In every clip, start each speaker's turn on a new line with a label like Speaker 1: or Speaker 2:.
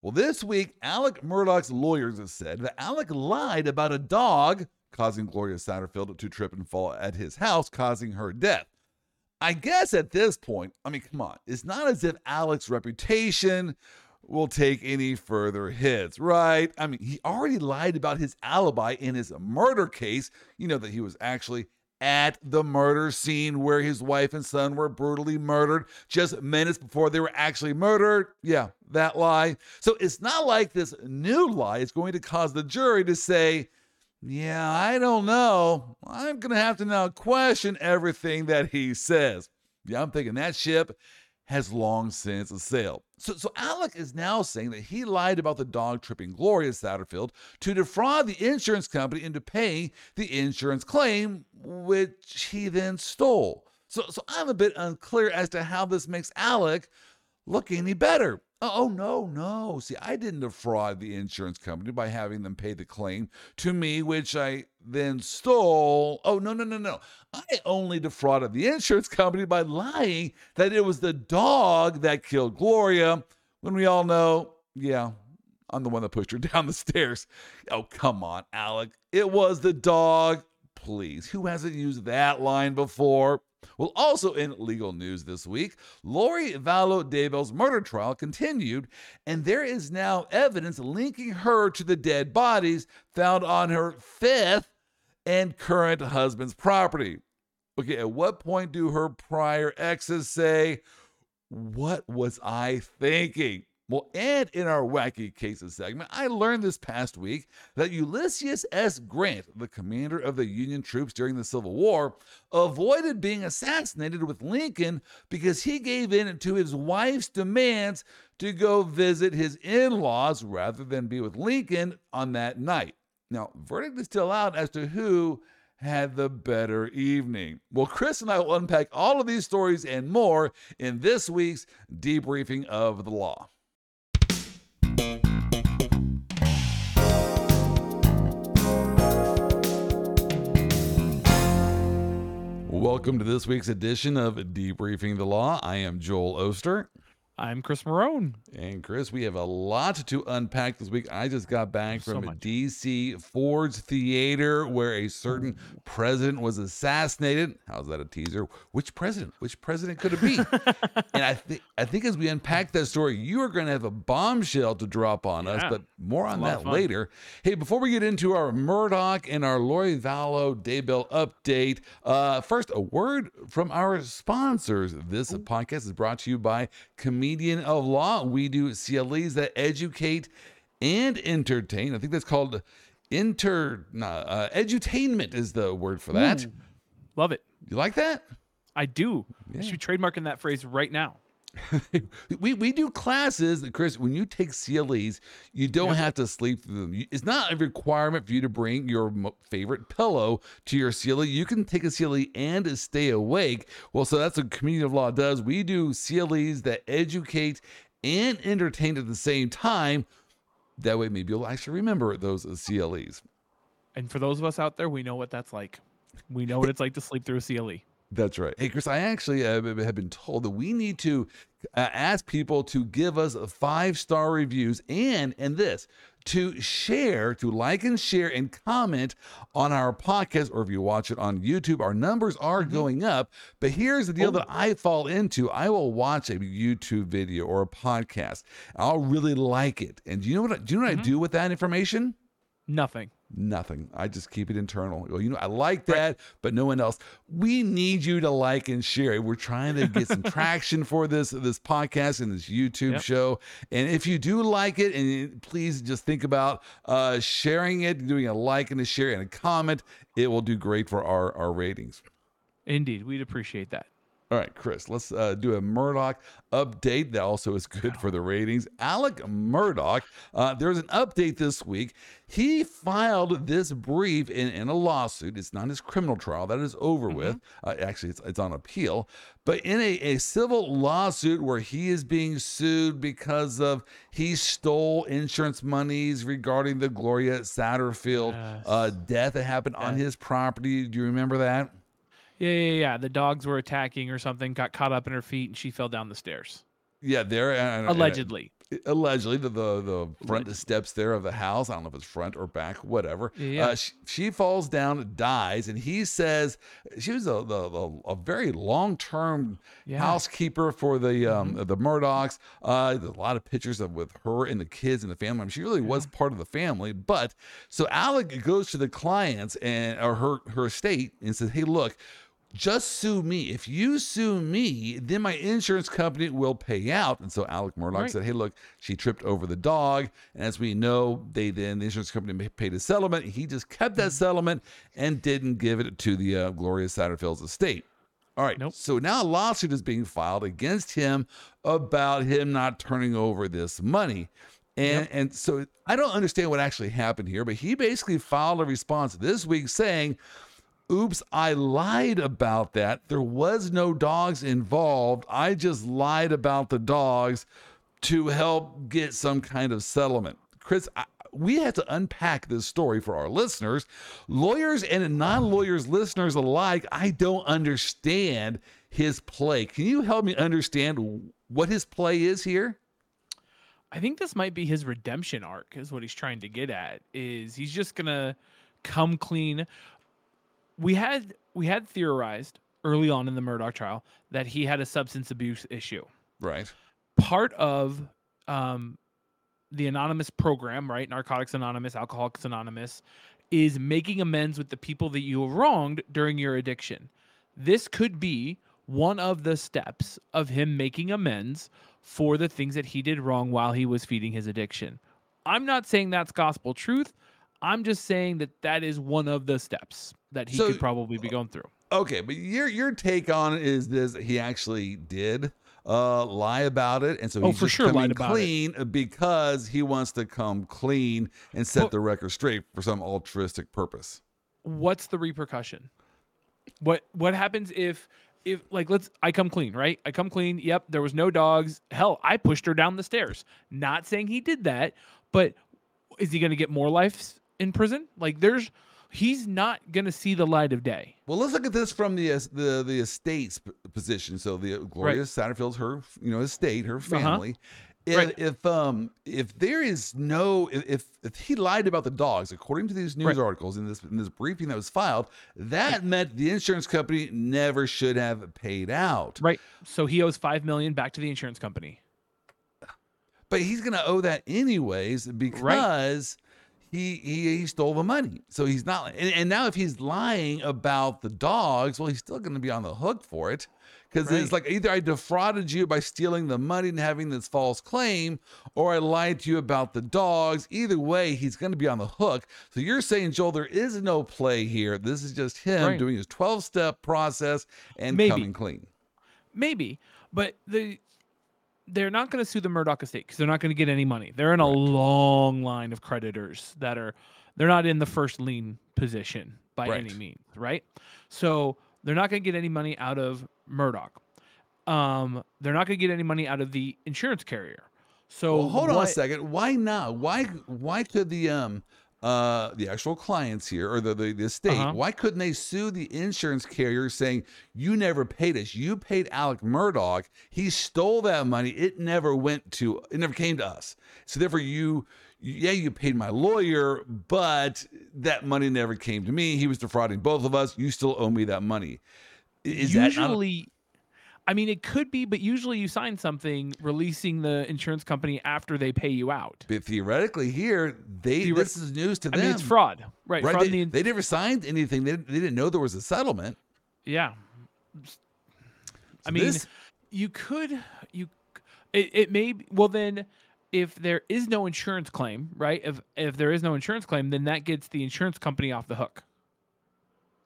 Speaker 1: Well, this week, Alec Murdaugh's lawyers have said that Alec lied about a dog causing Gloria Satterfield to trip and fall at his house, causing her death. I guess at this point, I mean, come on, it's not as if Alec's reputation will take any further hits, right? I mean, he already lied about his alibi in his murder case, you know, that he was actually at the murder scene where his wife and son were brutally murdered just minutes before they were actually murdered. Yeah, that lie. So it's not like this new lie is going to cause the jury to say, yeah, I don't know. I'm going to have to now question everything that he says. Yeah, I'm thinking that ship has long since sailed. So, so Alec is now saying that he lied about the dog tripping Gloria Satterfield to defraud the insurance company into paying the insurance claim, which he then stole. So, so I'm a bit unclear as to how this makes Alec look any better. Uh, oh, no, no. See, I didn't defraud the insurance company by having them pay the claim to me, which I then stole. Oh, no, no, no, no. I only defrauded the insurance company by lying that it was the dog that killed Gloria when we all know, yeah, I'm the one that pushed her down the stairs. Oh, come on, Alec. It was the dog. Please, who hasn't used that line before? Well, also in legal news this week, Lori Vallow Daybell's murder trial continued, and there is now evidence linking her to the dead bodies found on her fifth and current husband's property. Okay, at what point do her prior exes say, What was I thinking? Well, and in our wacky cases segment, I learned this past week that Ulysses S. Grant, the commander of the Union troops during the Civil War, avoided being assassinated with Lincoln because he gave in to his wife's demands to go visit his in laws rather than be with Lincoln on that night. Now, verdict is still out as to who had the better evening. Well, Chris and I will unpack all of these stories and more in this week's debriefing of the law. Welcome to this week's edition of Debriefing the Law. I am Joel Oster.
Speaker 2: I'm Chris Marone.
Speaker 1: And Chris, we have a lot to unpack this week. I just got back
Speaker 2: So
Speaker 1: from
Speaker 2: much.
Speaker 1: DC Ford's Theater where a certain president was assassinated. How's that a teaser? Which president? Which president could it be? and I think I think as we unpack that story, you are going to have a bombshell to drop on us, but more on that later. Hey, before we get into our Murdaugh and our Lori Vallow Daybell update, uh, first a word from our sponsors. This podcast is brought to you by Comedian of Law. We do CLEs that educate and entertain. I think that's called inter nah, uh, edutainment is the word for that.
Speaker 2: Ooh, love it.
Speaker 1: You like that?
Speaker 2: I do.
Speaker 1: Yeah.
Speaker 2: I should be trademarking that phrase right now.
Speaker 1: we we do classes, Chris. When you take CLEs, you don't have to sleep through them. It's not a requirement for you to bring your favorite pillow to your CLE. You can take a CLE and stay awake. Well, so that's what Community of Law does. We do CLEs that educate and entertain at the same time. That way, maybe you'll actually remember those CLEs.
Speaker 2: And for those of us out there, we know what that's like. We know what it's like to sleep through a CLE.
Speaker 1: That's right. Hey, Chris, I actually uh, have been told that we need to uh, ask people to give us five star reviews and, and this, to share, to like and share and comment on our podcast, or if you watch it on YouTube, our numbers are going up. But here's the deal
Speaker 2: Oh.
Speaker 1: that I fall into I will watch a YouTube video or a podcast. I'll really like it. And do you know what, do you know what I do with that information?
Speaker 2: Nothing.
Speaker 1: Nothing. I just keep it internal. Well, you know, I like that, but no one else. We need you to like and share. We're trying to get some traction for this this podcast and this YouTube
Speaker 2: Yep.
Speaker 1: show. And if you do like it, and please just think about uh, sharing it, doing a like and a share and a comment. It will do great for our our ratings.
Speaker 2: Indeed. We'd appreciate that.
Speaker 1: All right, Chris, let's uh, do a Murdaugh update. That also is good for the ratings. Alec Murdaugh, uh, there's an update this week. He filed this brief in, in a lawsuit. It's not his criminal trial, that is over with. Uh, actually, it's, it's on appeal. But in a, a civil lawsuit where he is being sued because of he stole insurance monies regarding the Gloria Satterfield
Speaker 2: Yes.
Speaker 1: uh, death that happened on his property. Do you remember that?
Speaker 2: Yeah, yeah, yeah. The dogs were attacking or something, got caught up in her feet, and she fell down the stairs.
Speaker 1: Yeah, there. and- and-
Speaker 2: Allegedly.
Speaker 1: allegedly the the, the front steps there of the house. I don't know if it's front or back, whatever.
Speaker 2: Yeah, yeah.
Speaker 1: Uh, she, she falls down, dies, and he says she was a the, the, a very long term
Speaker 2: Yeah.
Speaker 1: housekeeper for the um the Murdaughs. Uh, there's a lot of pictures of with her and the kids and the family. I mean, she really was part of the family. But so Alec goes to the clients and or her her estate and says, "Hey, look." Just sue me. If you sue me, then my insurance company will pay out. And so Alec Murdaugh
Speaker 2: Right.
Speaker 1: said, Hey, look, she tripped over the dog. And as we know, they then, the insurance company paid a settlement. He just kept that settlement and didn't give it to the uh, Gloria Satterfield's estate. All right.
Speaker 2: Nope.
Speaker 1: So now a lawsuit is being filed against him about him not turning over this money. And, and so I don't understand what actually happened here, but he basically filed a response this week saying, Oops, I lied about that. There was no dogs involved. I just lied about the dogs to help get some kind of settlement. Chris, I, we have to unpack this story for our listeners, lawyers and non lawyers, listeners alike. I don't understand his play. Can you help me understand what his play is here?
Speaker 2: I think this might be his redemption arc is what he's trying to get at is he's just to come clean. We had we had theorized early on in the Murdaugh trial that he had a substance abuse issue.
Speaker 1: Right.
Speaker 2: Part of um the anonymous program, right? Narcotics Anonymous, Alcoholics Anonymous is making amends with the people that you have wronged during your addiction. This could be one of the steps of him making amends for the things that he did wrong while he was feeding his addiction. I'm not saying that's gospel truth. I'm just saying that that is one of the steps that he
Speaker 1: So-
Speaker 2: could probably be going through.
Speaker 1: Okay, but your your take on it is this: he actually did uh, lie about it, and so
Speaker 2: Oh,
Speaker 1: he's
Speaker 2: for
Speaker 1: just
Speaker 2: sure
Speaker 1: coming
Speaker 2: lied about it.
Speaker 1: clean because he wants to come clean and set
Speaker 2: Well-
Speaker 1: the record straight for some altruistic purpose.
Speaker 2: what's the repercussion? What what happens if if like let's I come clean, right? I come clean. Yep, there was no dogs. Hell, I pushed her down the stairs. Not saying he did that, but is he going to get more life in prison? Like there's he's not going to see the light of day.
Speaker 1: Well, let's look at this from the the the estate's position. So the Gloria Satterfield's her you know estate, her family. If,
Speaker 2: Uh-huh. Right.
Speaker 1: if um if there is no if- if if he lied about the dogs according to these news
Speaker 2: Right.
Speaker 1: articles in this in this briefing that was filed that meant the insurance company never should have paid out
Speaker 2: Right. So he owes 5 million back to the insurance company.
Speaker 1: but he's gonna owe that anyways because he, he he stole the money so he's not and, and now if he's lying about the dogs well he's still gonna be on the hook for it because it's like either I defrauded you by stealing the money and having this false claim, or I lied to you about the dogs. Either way, he's going to be on the hook. So you're saying, Joel, there is no play here. This is just him
Speaker 2: Right.
Speaker 1: doing his 12 step process and
Speaker 2: Maybe.
Speaker 1: coming clean.
Speaker 2: Maybe, but the they're not going to sue the Murdaugh estate because they're not going to get any money. They're in a long line of creditors that are they're not in the first lien position by
Speaker 1: Right.
Speaker 2: any means, right? So they're not going to get any money out of Murdaugh. Um, they're not going to get any money out of the insurance carrier. So
Speaker 1: Well, hold on a second. Why not? Why why could the um uh the actual clients here or the the, the estate
Speaker 2: Uh-huh.
Speaker 1: why couldn't they sue the insurance carrier saying you never paid us. You paid alec murdaugh. He stole that money. It never went to it never came to us. So therefore you yeah you paid my lawyer but that money never came to me. He was defrauding both of us. You still owe me that money. Is that
Speaker 2: usually I mean it could be, but usually you sign something releasing the insurance company after they pay you out.
Speaker 1: but theoretically here they
Speaker 2: Theoret-
Speaker 1: this is news to
Speaker 2: I
Speaker 1: them
Speaker 2: mean it's fraud. Right.
Speaker 1: right
Speaker 2: Fraud
Speaker 1: they,
Speaker 2: in
Speaker 1: they never signed anything they, they didn't know there was a settlement
Speaker 2: Yeah. I mean,
Speaker 1: this-
Speaker 2: you could you it, it may be, well then if there is no insurance claim, right? If if there is no insurance claim, then that gets the insurance company off the hook.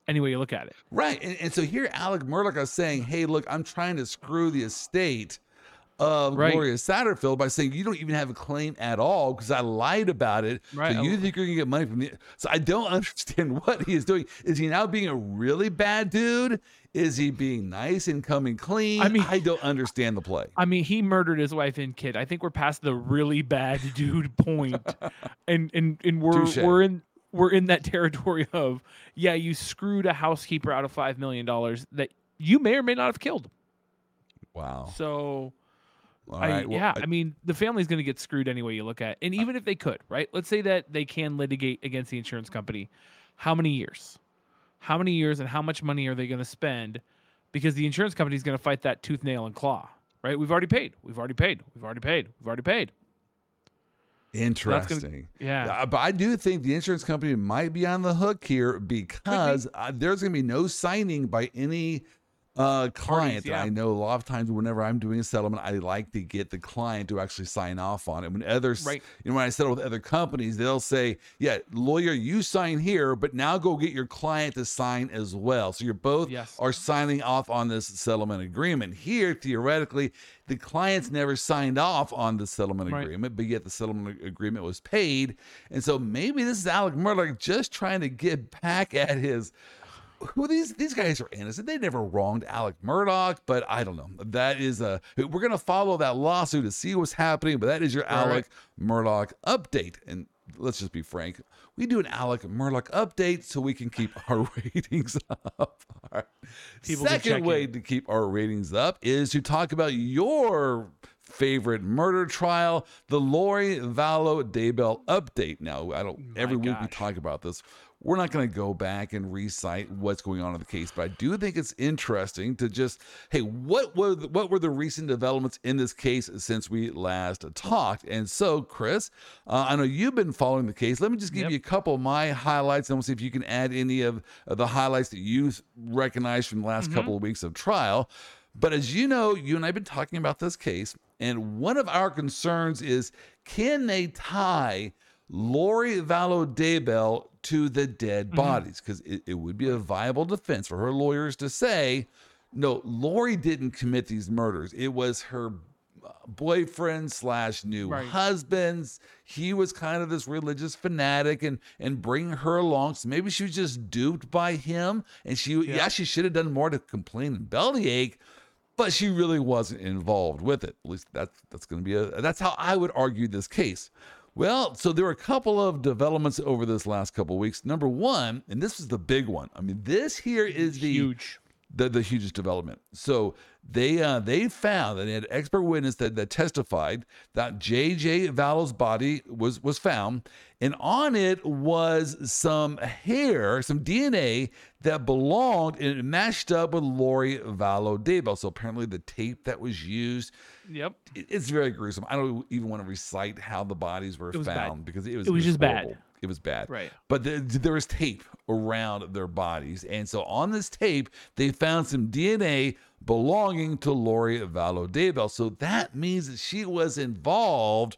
Speaker 2: Any way you look at it.
Speaker 1: Right. And, and so here Alec Murdaugh is saying, hey, look, I'm trying to screw the estate of
Speaker 2: Right.
Speaker 1: Gloria Satterfield by saying you don't even have a claim at all because I lied about it.
Speaker 2: Right.
Speaker 1: So you think you're gonna get money from me. So I don't understand what he is doing. Is he now being a really bad dude? Is he being nice and coming clean?
Speaker 2: I mean-
Speaker 1: I don't understand the play.
Speaker 2: I mean, he murdered his wife and kid. I think we're past the really bad dude point, and and and we're
Speaker 1: Touche.
Speaker 2: we're in we're in that territory of yeah, you screwed a housekeeper out of five million dollars that you may or may not have killed.
Speaker 1: Wow.
Speaker 2: So
Speaker 1: All
Speaker 2: I,
Speaker 1: right. well,
Speaker 2: yeah,
Speaker 1: I-
Speaker 2: I mean, the family's going to get screwed any way you look at. it. And even if they could, right? Let's say that they can litigate against the insurance company. How many years? How many years and how much money are they going to spend? Because the insurance company is going to fight that tooth, nail, and claw, right? We've already paid. We've already paid. We've already paid. We've already paid.
Speaker 1: Interesting.
Speaker 2: Yeah.
Speaker 1: Uh, but I do think the insurance company might be on the hook here because uh, there's going to be no signing by any uh, client.
Speaker 2: yeah.
Speaker 1: I know a lot of times whenever I'm doing a settlement, I like to get the client to actually sign off on it. When others,
Speaker 2: Right.
Speaker 1: you know, when I settle with other companies, they'll say, "Yeah, lawyer, you sign here, but now go get your client to sign as well." So you're both
Speaker 2: Yes.
Speaker 1: are signing off on this settlement agreement. Here, theoretically, the clients never signed off on the settlement
Speaker 2: Right.
Speaker 1: agreement, but yet the settlement agreement was paid. And so maybe this is Alec Murdaugh just trying to get back at his. Who these these guys are innocent. They never wronged Alec Murdaugh, but I don't know. That is a we're gonna follow that lawsuit to see what's happening. But that is your
Speaker 2: Right.
Speaker 1: Alec Murdaugh update. And let's just be frank, we do an Alec Murdaugh update so we can keep our ratings up. All right. Second way
Speaker 2: in.
Speaker 1: to keep our ratings up is to talk about your favorite murder trial, the Lori Vallow Daybell update. Now, I don't every week we talk about this. We're not going to go back and recite what's going on in the case, but I do think it's interesting to just, hey, what were the, what were the recent developments in this case since we last talked? And so, Chris, uh, I know you've been following the case. Let me just give
Speaker 2: Yep.
Speaker 1: you a couple of my highlights, and we'll see if you can add any of, of the highlights that you recognize from the last
Speaker 2: Mm-hmm.
Speaker 1: couple of weeks of trial. But as you know, you and I have been talking about this case, and one of our concerns is can they tie Lori Vallow Daybell to the dead
Speaker 2: Mm-hmm.
Speaker 1: bodies? Because it, it would be a viable defense for her lawyers to say, no, Lori didn't commit these murders. It was her uh, boyfriend slash new
Speaker 2: Right.
Speaker 1: husband's. He was kind of this religious fanatic and and bring her along. So maybe she was just duped by him, and she yeah,
Speaker 2: Yeah.
Speaker 1: she should have done more to complain and bellyache but she really wasn't involved with it. At least that's that's going to be a that's how I would argue this case. Well, so there were a couple of developments over this last couple of weeks. Number one, and this is the big one. I mean, this here is the
Speaker 2: Huge.
Speaker 1: the, the hugest development. So they uh, they found that they had expert witness that, that testified that J.J. Vallow's body was was found, and on it was some hair, some DNA that belonged and it matched up with Lori Vallow Daybell. So apparently the tape that was used,
Speaker 2: Yep.
Speaker 1: it- it's very gruesome. I don't even want to recite how the bodies were
Speaker 2: was bad.
Speaker 1: found because it was
Speaker 2: It was just bad.
Speaker 1: It was bad.
Speaker 2: Right.
Speaker 1: But the, there was tape around their bodies. And so on this tape, they found some DNA belonging to Lori Daybell. So that means that she was involved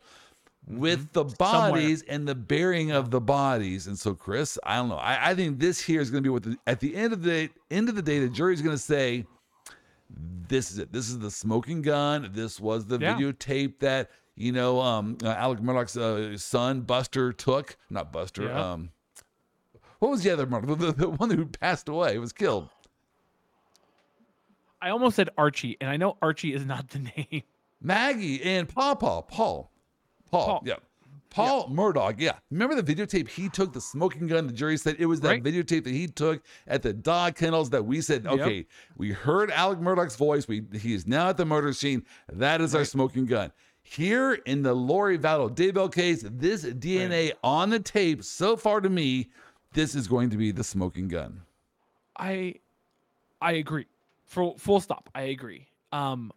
Speaker 1: mm-hmm. with the bodies and the burying of the bodies. And so, Chris, I don't know. I, I think this here is going to be what the, at the end of the day, end of the day, the jury's going to say, this is it. This is the smoking gun. This was the
Speaker 2: Yeah.
Speaker 1: videotape that you know um, uh, Alec Murdaugh's uh, son Buster took. Not Buster.
Speaker 2: Yeah.
Speaker 1: Um, what was the other Murdaugh? The, the, one who passed away was killed.
Speaker 2: I almost said Archie, and I know Archie is not the name.
Speaker 1: Maggie and Paul. Paul. Paul. Paul.
Speaker 2: Paul.
Speaker 1: Yeah. Paul Murdaugh, yeah. Remember the videotape he took, the smoking gun? The jury said it was that
Speaker 2: Right.
Speaker 1: videotape that he took at the dog kennels that we said,
Speaker 2: Yep.
Speaker 1: okay, we heard Alec Murdaugh's voice. We he is now at the murder scene. That is our smoking gun. Here in the Lori Vallow Daybell case, this DNA on the tape, so far to me, this is going to be the smoking gun.
Speaker 2: I I agree. Full full stop. I agree. Um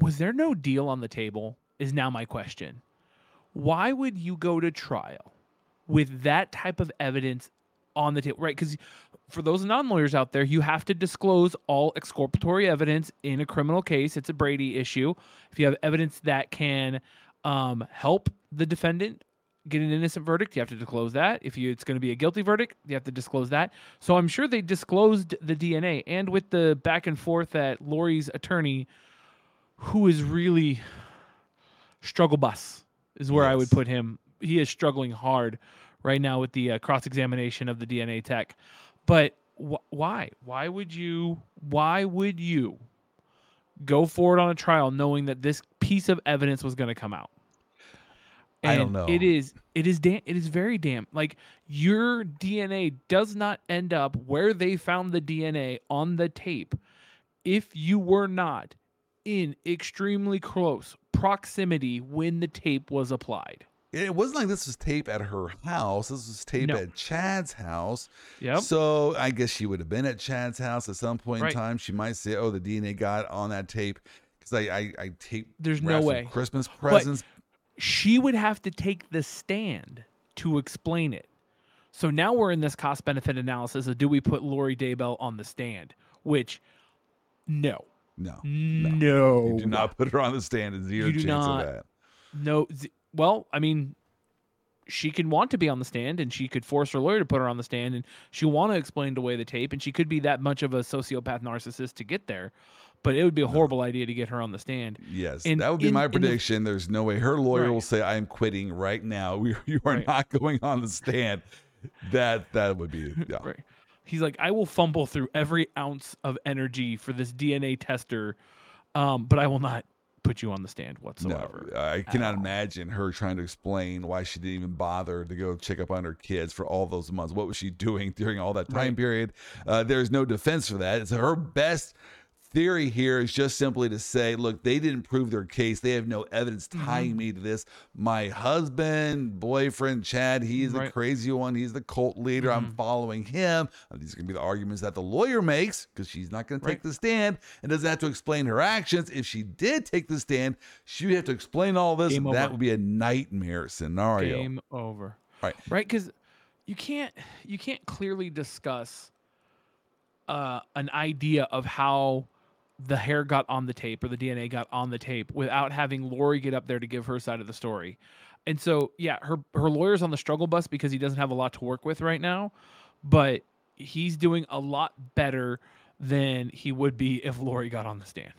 Speaker 2: was there no deal on the table? Is now my question. Why would you go to trial with that type of evidence on the table? Right? Because for those non-lawyers out there, you have to disclose all exculpatory evidence in a criminal case. It's a Brady issue. If you have evidence that can um, help the defendant get an innocent verdict, you have to disclose that. If you, it's going to be a guilty verdict, you have to disclose that. So I'm sure they disclosed the DNA. And with the back and forth that Lori's attorney, who is really struggle bus, is where I would put him. He is struggling hard right now with the uh, cross examination of the DNA tech. But wh- why? Why would you? Why would you go forward on a trial knowing that this piece of evidence was going to come out?
Speaker 1: I don't
Speaker 2: And
Speaker 1: know.
Speaker 2: It is. It is. Damn. It is very damn. Like your DNA does not end up where they found the DNA on the tape if you were not in extremely close proximity when the tape was applied.
Speaker 1: It wasn't like this was tape at her house. This was tape
Speaker 2: No.
Speaker 1: at Chad's house.
Speaker 2: Yep.
Speaker 1: So I guess she would have been at Chad's house at some point
Speaker 2: Right.
Speaker 1: in time. She might say, "Oh, the DNA got on that tape," because I I, I tape.
Speaker 2: There's no way.
Speaker 1: Christmas presents.
Speaker 2: she would have to take the stand to explain it. So now we're in this cost benefit analysis of do we put Lori Daybell on the stand? Which, no,
Speaker 1: No,
Speaker 2: no,
Speaker 1: you do not put her on the stand. There's Zero chance
Speaker 2: not.
Speaker 1: of that.
Speaker 2: no. z- Well, I mean, she can want to be on the stand, and she could force her lawyer to put her on the stand, and she want to explain away the tape, and she could be that much of a sociopath narcissist to get there. But it would be a horrible idea to get her on the stand.
Speaker 1: Yes,
Speaker 2: And
Speaker 1: that would be
Speaker 2: in-
Speaker 1: my
Speaker 2: in the-
Speaker 1: prediction. There's no way her lawyer
Speaker 2: Right.
Speaker 1: will say, "I am quitting right now." We, you are
Speaker 2: Right.
Speaker 1: not going on the stand. That that would be yeah.
Speaker 2: Right. He's like, I will fumble through every ounce of energy for this DNA tester, um, but I will not put you on the stand whatsoever.
Speaker 1: No, I cannot imagine her trying to explain why she didn't even bother to go check up on her kids for all those months. What was she doing during all that time
Speaker 2: Right.
Speaker 1: period? Uh, there's no defense for that. It's her best theory here is just simply to say, look, they didn't prove their case. They have no evidence
Speaker 2: Mm-hmm.
Speaker 1: tying me to this. My husband, boyfriend, Chad, he's the
Speaker 2: Right. Mm-hmm.
Speaker 1: crazy one. He's the cult leader. I'm following him. Uh, These are going to be the arguments that the lawyer makes because she's not going to take the stand and doesn't have to explain her actions. If she did take the stand, she would have to explain all this.
Speaker 2: Game
Speaker 1: and that
Speaker 2: over.
Speaker 1: would be a nightmare scenario.
Speaker 2: Game over.
Speaker 1: Right.
Speaker 2: Right. Because you can't you can't clearly discuss uh, an idea of how the hair got on the tape or the DNA got on the tape without having Lori get up there to give her side of the story. And so, yeah, her her lawyer's on the struggle bus because he doesn't have a lot to work with right now, but he's doing a lot better than he would be if Lori got on the stand.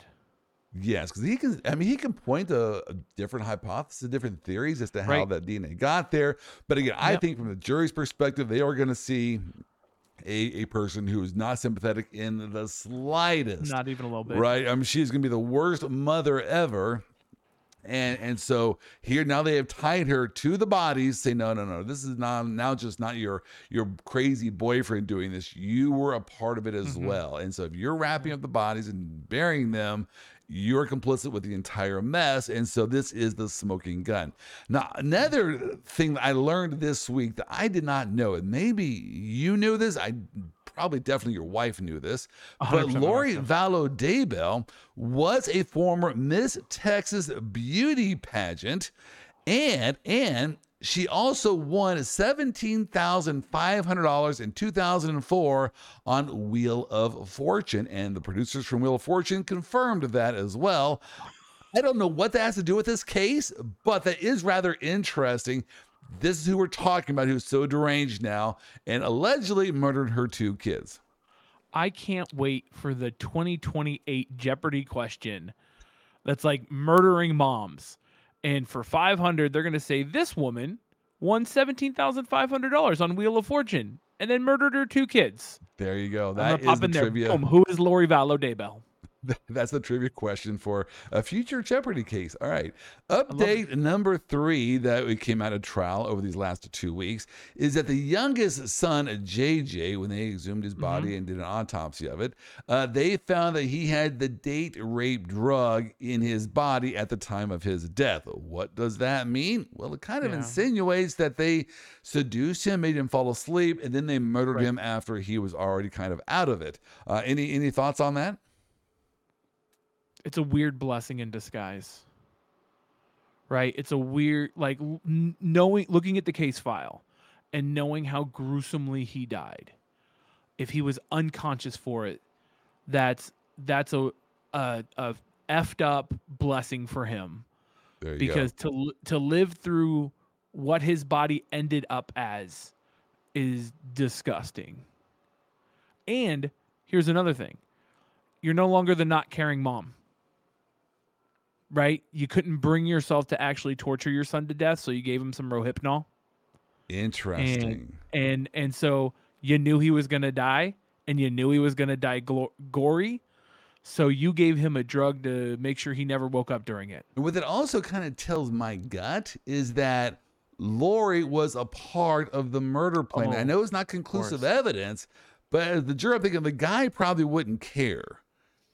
Speaker 1: Yes, because he can. I mean, he can point to a different hypothesis, different theories as to how
Speaker 2: Right.
Speaker 1: that DNA got there. But again, I
Speaker 2: Yep.
Speaker 1: think from the jury's perspective, they are going to see a, a person who is not sympathetic in the slightest.
Speaker 2: Not even a little bit.
Speaker 1: right? I mean, she's going to be the worst mother ever. And and so here now they have tied her to the bodies. Say no, no, no. This is not now just not your your crazy boyfriend doing this. You were a part of it as
Speaker 2: Mhm.
Speaker 1: well. And so if you're wrapping up the bodies and burying them, you're complicit with the entire mess. And so this is the smoking gun. Now another thing that I learned this week that I did not know, and maybe you knew this. I probably definitely your wife knew this, but
Speaker 2: 100% my wife
Speaker 1: Lori. Vallow Daybell was a former Miss Texas beauty pageant, and and she also won seventeen thousand five hundred dollars in two thousand and four on Wheel of Fortune, and the producers from Wheel of Fortune confirmed that as well. I don't know what that has to do with this case, but that is rather interesting. This is who we're talking about, who's so deranged now and allegedly murdered her two kids.
Speaker 2: I can't wait for the 2028 Jeopardy question that's like murdering moms. And for 500, they're going to say this woman won $17,500 on Wheel of Fortune and then murdered her two kids.
Speaker 1: There you go. That is the trivia.
Speaker 2: Boom. Who is Lori Vallow Daybell?
Speaker 1: That's the trivia question for a future Jeopardy case. All right. Update number three that we came out of trial over these last two weeks is that the youngest son, JJ, when they exhumed his body and did an autopsy of it, uh, they found that he had the date rape drug in his body at the time of his death. What does that mean? Well, it kind of
Speaker 2: Yeah.
Speaker 1: insinuates that they seduced him, made him fall asleep, and then they murdered
Speaker 2: Right.
Speaker 1: him after he was already kind of out of it. Uh, any any thoughts on that?
Speaker 2: It's a weird blessing in disguise. Right? It's a weird like knowing looking at the case file and knowing how gruesomely he died. If he was unconscious for it, that's that's a a, a effed up blessing for him
Speaker 1: There you
Speaker 2: because to to live through what his body ended up as is disgusting. And here's another thing. You're no longer the not caring mom. Right? You couldn't bring yourself to actually torture your son to death, so you gave him some Rohypnol.
Speaker 1: Interesting.
Speaker 2: And and so you knew he was going to die and you knew he was going to die gory. So you gave him a drug to make sure he never woke up during it.
Speaker 1: And what it also kind of tells my gut is that Lori was a part of the murder plan. I
Speaker 2: Oh,
Speaker 1: know it's not conclusive evidence, but the jury, I'm thinking the guy probably wouldn't care.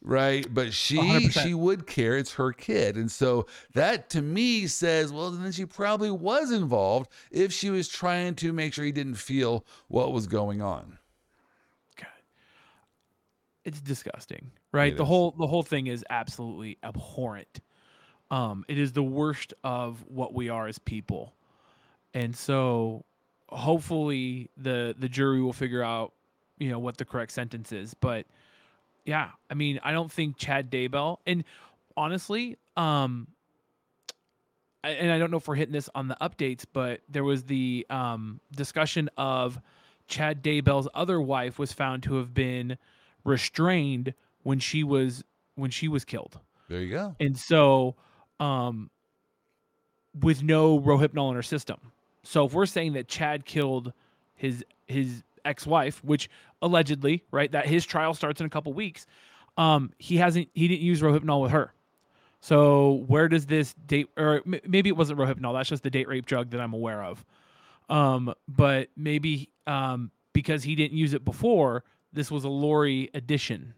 Speaker 1: Right? But she
Speaker 2: 100%.
Speaker 1: she would care. It's her kid, and so that to me says, well, then she probably was involved if she was trying to make sure he didn't feel what was going on.
Speaker 2: God. It's disgusting, right?
Speaker 1: It
Speaker 2: the
Speaker 1: is.
Speaker 2: whole the whole thing is absolutely abhorrent. Um, it is the worst of what we are as people, and so hopefully the the jury will figure out, you know, what the correct sentence is. But yeah, I mean, I don't think Chad Daybell, and honestly, um, I- and I don't know if we're hitting this on the updates, but there was the um, discussion of Chad Daybell's other wife was found to have been restrained when she was when she was killed,
Speaker 1: There you go.
Speaker 2: and so um, with no rohypnol in her system. So if we're saying that Chad killed his his ex-wife, which allegedly, right, that his trial starts in a couple weeks, um, he hasn't he didn't use rohypnol with her. So where does this date or maybe it wasn't rohypnol, that's just the date rape drug that I'm aware of. Um, but maybe um because he didn't use it before, this was a Lori addition.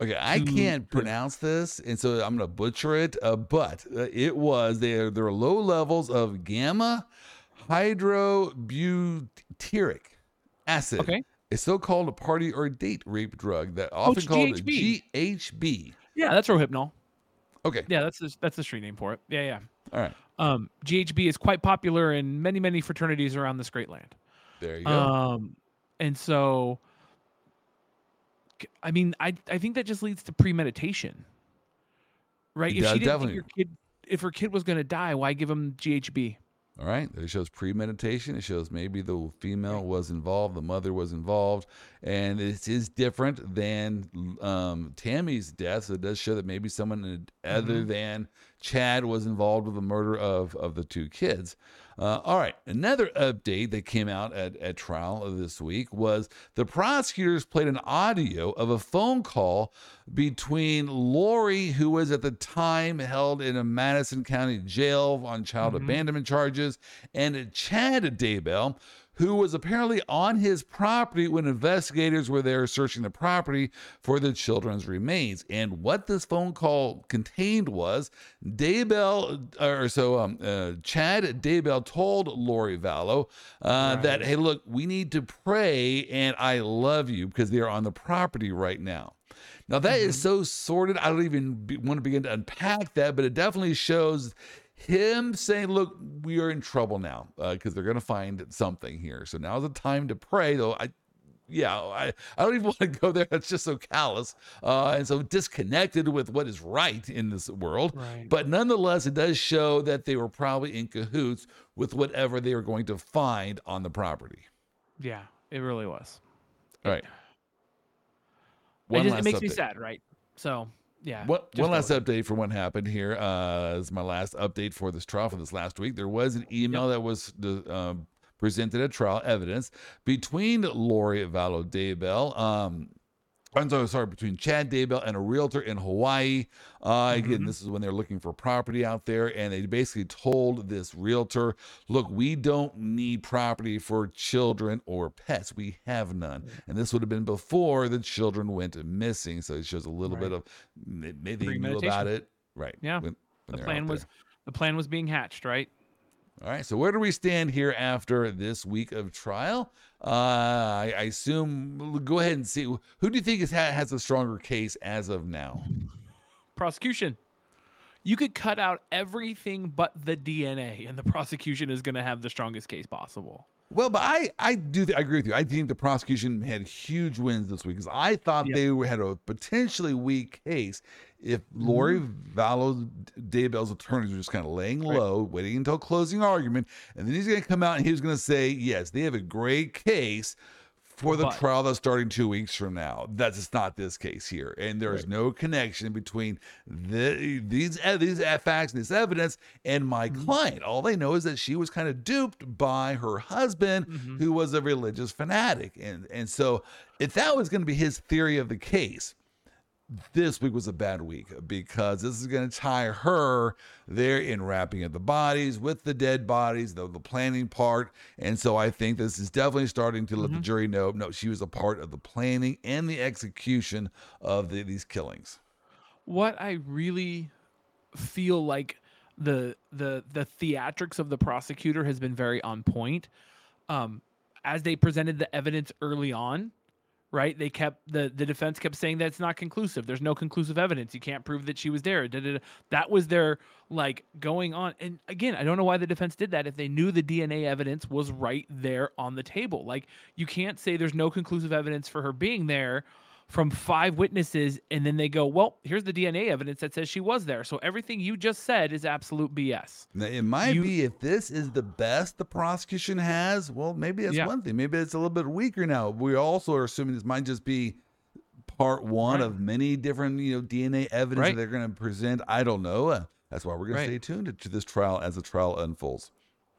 Speaker 1: Okay, I can't pronounce this, and so I'm going to butcher it. Uh, but uh, it was there. There are low levels of gamma hydrobutyric acid.
Speaker 2: Okay.
Speaker 1: a so-called a party or date rape drug that often
Speaker 2: it's
Speaker 1: called
Speaker 2: GHB.
Speaker 1: GHB.
Speaker 2: Yeah, that's rohypnol.
Speaker 1: Okay,
Speaker 2: Yeah, that's the, that's the street name for it. Yeah, yeah.
Speaker 1: all right,
Speaker 2: Um, GHB is quite popular in many, many fraternities around this great land.
Speaker 1: there you go.
Speaker 2: Um, and so, I mean, I I think that just leads to premeditation, right?
Speaker 1: It
Speaker 2: if
Speaker 1: does,
Speaker 2: she didn't
Speaker 1: definitely.
Speaker 2: think your kid, if her kid was going to die, why give him GHB?
Speaker 1: All right. It shows premeditation. It shows maybe the female was involved, the mother was involved, and it is different than um, Tammy's death. So it does show that maybe someone other
Speaker 2: Mm-hmm.
Speaker 1: than Chad was involved with the murder of of the two kids. Uh, all right. Another update that came out at, at trial this week was the prosecutors played an audio of a phone call between Lori, who was at the time held in a Madison County jail on child abandonment charges, and Chad Daybell, who was apparently on his property when investigators were there searching the property for the children's remains. And what this phone call contained was Daybell, or so um, uh, Chad Daybell told Lori Vallow uh, that, hey, look, we need to pray and I love you because they're on the property right now. Now that is so sordid. I don't even be, want to begin to unpack that, but it definitely shows him saying, "Look, we are in trouble now because they're going to find something here. So now's the time to pray." Though I, yeah, I, I don't even want to go there. That's just so callous uh, and so disconnected with what is right in this world.
Speaker 2: Right.
Speaker 1: But nonetheless, it does show that they were probably in cahoots with whatever they were going to find on the property.
Speaker 2: Yeah, it really was.
Speaker 1: All right.
Speaker 2: It, just, it makes me sad, right? So yeah.
Speaker 1: What, one last
Speaker 2: it.
Speaker 1: update for what happened here. Uh, is my last update for this trial for this last week. There was an email that was uh, presented at trial evidence between Lori Vallow Daybell. Um, I'm sorry, sorry, between Chad Daybell and a realtor in Hawaii. Uh, again,
Speaker 2: Mhm.
Speaker 1: this is when they're looking for property out there, and they basically told this realtor, "Look, we don't need property for children or pets. We have none." And this would have been before the children went missing, so it shows a little bit of maybe they knew about it, right?
Speaker 2: Yeah.
Speaker 1: when- when
Speaker 2: The plan was the plan was being hatched, right?
Speaker 1: All right. So where do we stand here after this week of trial? Uh, I, I assume. Go ahead and see. Who do you think is, has a stronger case as of now?
Speaker 2: Prosecution. You could cut out everything but the DNA, and the prosecution is going to have the strongest case possible.
Speaker 1: Well, but I, I do th- I agree with you. I think the prosecution had huge wins this week because I thought
Speaker 2: Yep.
Speaker 1: they had a potentially weak case if mm-hmm. Lori Vallow Daybell's attorneys were just kind of laying
Speaker 2: Right.
Speaker 1: low, waiting until closing argument, and then he's going to come out and he's going to say, yes, they have a great case for the
Speaker 2: But-
Speaker 1: trial that's starting two weeks from now. That's just not this case here, and there is
Speaker 2: Right.
Speaker 1: no connection between the, these e- these facts and this evidence and my
Speaker 2: Mm-hmm.
Speaker 1: client. All they know is that she was kind of duped by her husband,
Speaker 2: Mhm.
Speaker 1: who was a religious fanatic, and and so if that was going to be his theory of the case. This week was a bad week because this is going to tie her there in wrapping of the bodies with the dead bodies, the, the planning part. And so I think this is definitely starting to let the jury know no, she was a part of the planning and the execution of the, these killings.
Speaker 2: what I really feel like the the the theatrics of the prosecutor has been very on point. Um, as they presented the evidence early on, right? They kept the the defense kept saying that it's not conclusive. There's no conclusive evidence. You can't prove that she was there. Da-da-da. That was their like going on. And again, I don't know why the defense did that if they knew the DNA evidence was right there on the table. Like you can't say there's no conclusive evidence for her being there from five witnesses and then they go, "Well, here's the DNA evidence that says she was there." So everything you just said is absolute BS.
Speaker 1: Now, it might
Speaker 2: You-
Speaker 1: be if this is the best the prosecution has. Well, maybe that's
Speaker 2: Yeah.
Speaker 1: one thing. Maybe it's a little bit weaker now. We also are assuming this might just be part one
Speaker 2: Right.
Speaker 1: of many different you know DNA evidence
Speaker 2: Right.
Speaker 1: that they're going to present. I don't know. Uh, that's why we're going
Speaker 2: Right.
Speaker 1: to stay tuned to, this trial as the trial unfolds.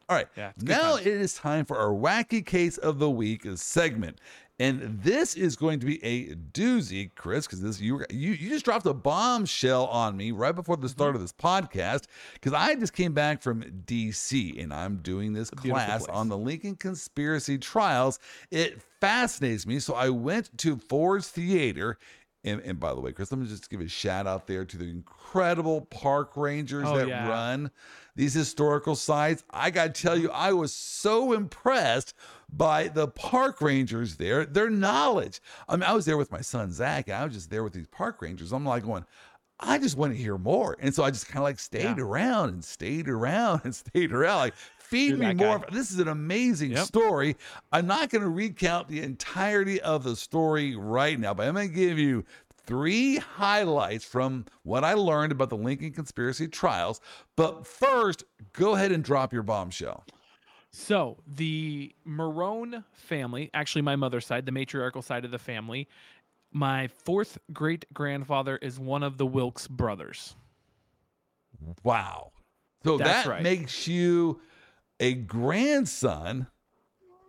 Speaker 1: All right.
Speaker 2: Yeah,
Speaker 1: now it is time for our wacky case of the week segment. And this is going to be a doozy, Chris, because this you, you you just dropped a bombshell on me right before the
Speaker 2: Mm-hmm.
Speaker 1: start of this podcast. Because I just came back from DC and I'm doing this class
Speaker 2: place.
Speaker 1: on the Lincoln conspiracy trials. It fascinates me, so I went to Ford's Theater. And, and by the way, Chris, let me just give a shout out there to the incredible park rangers
Speaker 2: Oh,
Speaker 1: that
Speaker 2: yeah.
Speaker 1: run these historical sites. I got to tell you, I was so impressed by the park rangers there, their knowledge. I mean, I was there with my son Zach, and I was just there with these park rangers. I'm like going, I just want to hear more. And so I just kind of like stayed
Speaker 2: Yeah.
Speaker 1: around and stayed around and stayed around. Like, feed
Speaker 2: You're
Speaker 1: me more.
Speaker 2: guy.
Speaker 1: This is an amazing
Speaker 2: Yep.
Speaker 1: story. I'm not going to recount the entirety of the story right now, but I'm going to give you three highlights from what I learned about the Lincoln conspiracy trials. But first, go ahead and drop your bombshell.
Speaker 2: So the Marone family, actually my mother's side, the matriarchal side of the family, my fourth great grandfather is one of the Wilkes brothers.
Speaker 1: Wow. So
Speaker 2: That's
Speaker 1: that
Speaker 2: right.
Speaker 1: makes you a grandson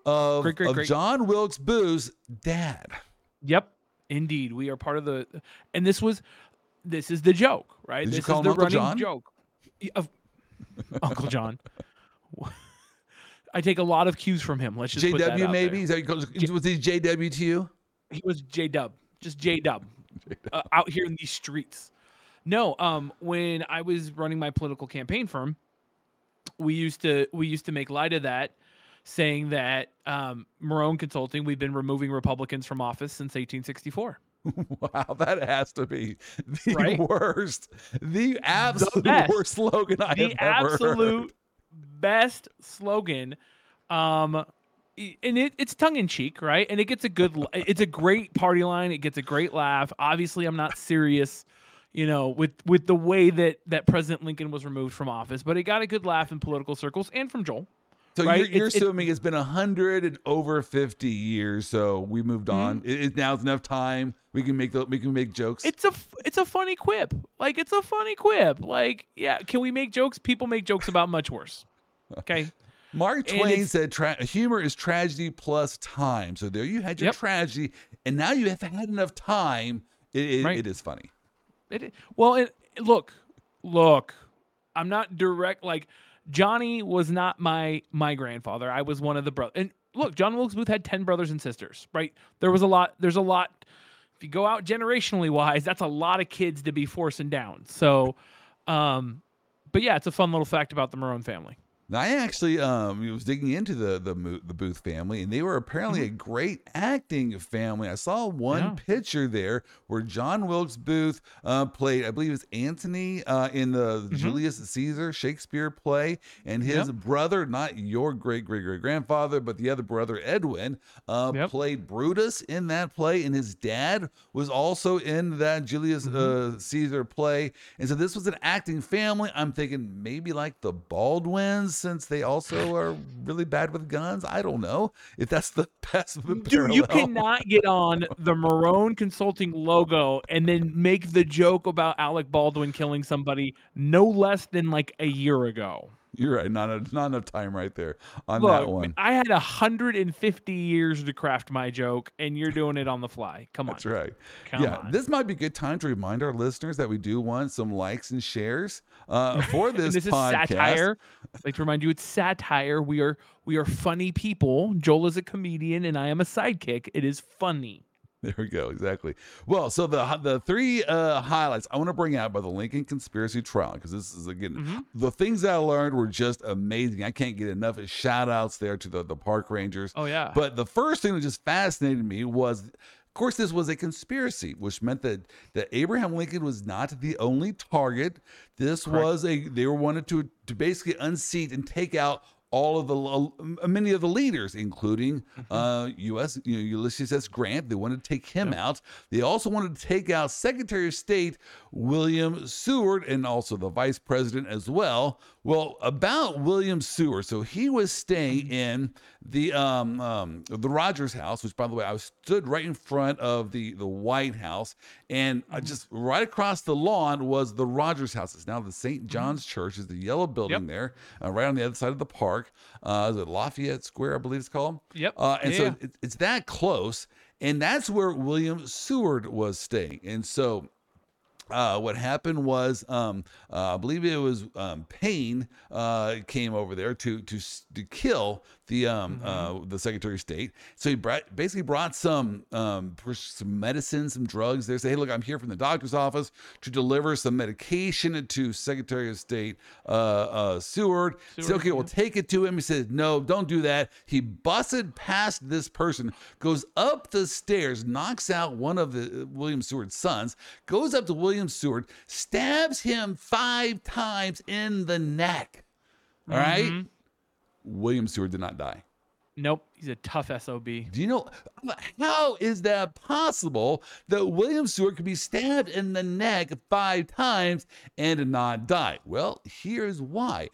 Speaker 1: of,
Speaker 2: Great, great,
Speaker 1: of
Speaker 2: great.
Speaker 1: John Wilkes Booth's dad.
Speaker 2: Yep, indeed, we are part of the. And this was, this is the joke, right?
Speaker 1: Did
Speaker 2: this is the
Speaker 1: Uncle
Speaker 2: running
Speaker 1: John?
Speaker 2: joke. Of, Uncle John. I take a lot of cues from him. Let's just put that
Speaker 1: JW maybe? Is that was he JW to you?
Speaker 2: he was J Dub, just J Dub, uh, out here in these streets. No, um, when I was running my political campaign firm, we used to we used to make light of that, saying that um, Marone Consulting we've been removing Republicans from office since 1864.
Speaker 1: Wow, that has to be the
Speaker 2: Right?
Speaker 1: worst, the absolute
Speaker 2: best.
Speaker 1: worst slogan I
Speaker 2: the
Speaker 1: have ever
Speaker 2: absolute
Speaker 1: heard.
Speaker 2: Best slogan. Um, and it, it's tongue in cheek, right? And it gets a good, it's a great party line. It gets a great laugh. Obviously, I'm not serious, you know, with with the way that that President Lincoln was removed from office, but it got a good laugh in political circles and from Joel.
Speaker 1: So
Speaker 2: right?
Speaker 1: you're, you're
Speaker 2: It's-
Speaker 1: assuming it's been a hundred and over fifty years. So we moved
Speaker 2: Mm-hmm.
Speaker 1: on. It, it, now's enough time. We can make the, we can make jokes.
Speaker 2: It's a it's a funny quip. Like it's a funny quip. Like yeah, can we make jokes? People make jokes about much worse. Okay.
Speaker 1: Mark Twain said tra- humor is tragedy plus time. So there you had your
Speaker 2: Yep.
Speaker 1: tragedy, and now you have had enough time. It, it,
Speaker 2: Right.
Speaker 1: it is funny.
Speaker 2: It, well, look, look, I'm not direct. Like Johnny was not my my grandfather. I was one of the brothers. And look, John Wilkes Booth had ten brothers and sisters. Right? There was a lot. There's a lot. If you go out generationally wise, that's a lot of kids to be forcing down. So, um, but yeah, it's a fun little fact about the Marone family.
Speaker 1: Now, I actually um was digging into the the the Booth family, and they were apparently a great acting family. I saw one
Speaker 2: Mm-hmm. Yeah.
Speaker 1: picture there where John Wilkes Booth uh, played, I believe, it's Antony uh, in the
Speaker 2: Mm-hmm.
Speaker 1: Julius Caesar Shakespeare play, and his brother, not your great great great grandfather, but the other brother Edwin, uh,
Speaker 2: Yep.
Speaker 1: played Brutus in that play, and his dad was also in that Julius
Speaker 2: Mm-hmm.
Speaker 1: uh, Caesar play, and so this was an acting family. I'm thinking maybe like the Baldwins, since they also are really bad with guns. I don't know if that's the best
Speaker 2: Dude, you cannot get on the Marone Consulting logo and then make the joke about Alec Baldwin killing somebody no less than like a year ago.
Speaker 1: You're right. Not, not enough time right there on that
Speaker 2: Look,
Speaker 1: one.
Speaker 2: I had 150 years to craft my joke, and you're doing it on the fly. Come on.
Speaker 1: That's right.
Speaker 2: Come
Speaker 1: yeah,
Speaker 2: on.
Speaker 1: this might be a good time to remind our listeners that we do want some likes and shares uh, for this,
Speaker 2: this is satire. I'd like to remind you, it's satire. We are we are funny people. Joel is a comedian, and I am a sidekick. It is funny.
Speaker 1: There we go. Exactly. Well, so the the three uh, highlights I want to bring out by the Lincoln conspiracy trial because this is again
Speaker 2: Mhm.
Speaker 1: the things that I learned were just amazing. I can't get enough shout outs there to the the park rangers.
Speaker 2: Oh yeah.
Speaker 1: But the first thing that just fascinated me was, of course, this was a conspiracy, which meant that that Abraham Lincoln was not the only target. This
Speaker 2: Correct.
Speaker 1: was a they were wanted to to basically unseat and take out all of the uh, many of the leaders, including
Speaker 2: Mm-hmm.
Speaker 1: uh, U.S. You know, Ulysses S. Grant. They wanted to take him out. They also wanted to take out Secretary of State William Seward and also the Vice President as well. Well, about William Seward, so he was staying in the um, um, the Rogers House, which by the way, I stood right in front of the the White House, and uh, just right across the lawn was the Rogers House. It's now the St. John's Church, is the yellow building
Speaker 2: Yep.
Speaker 1: there, uh, right on the other side of the park. Uh, is it Lafayette Square, I believe it's called.
Speaker 2: Yep.
Speaker 1: Uh, and
Speaker 2: Yeah,
Speaker 1: so it, it's that close, and that's where William Seward was staying. And so uh, what happened was, um, uh, I believe it was um, Payne uh, came over there to to to kill the um, uh, the Secretary of State. So he brought, basically brought some um, some medicine, some drugs. There, say, hey, look, I'm here from the doctor's office to deliver some medication to Secretary of State uh, uh, Seward. He said,
Speaker 2: Seward,
Speaker 1: okay, well,
Speaker 2: yeah.
Speaker 1: take it to him. He said, no, don't do that. He busted past this person, goes up the stairs, knocks out one of the uh, William Seward's sons, goes up to William Seward, stabs him five times in the neck. All right. William Seward did not die.
Speaker 2: Nope. He's a tough SOB.
Speaker 1: Do you know how is that possible that William Seward could be stabbed in the neck five times and not die? Well, here's why.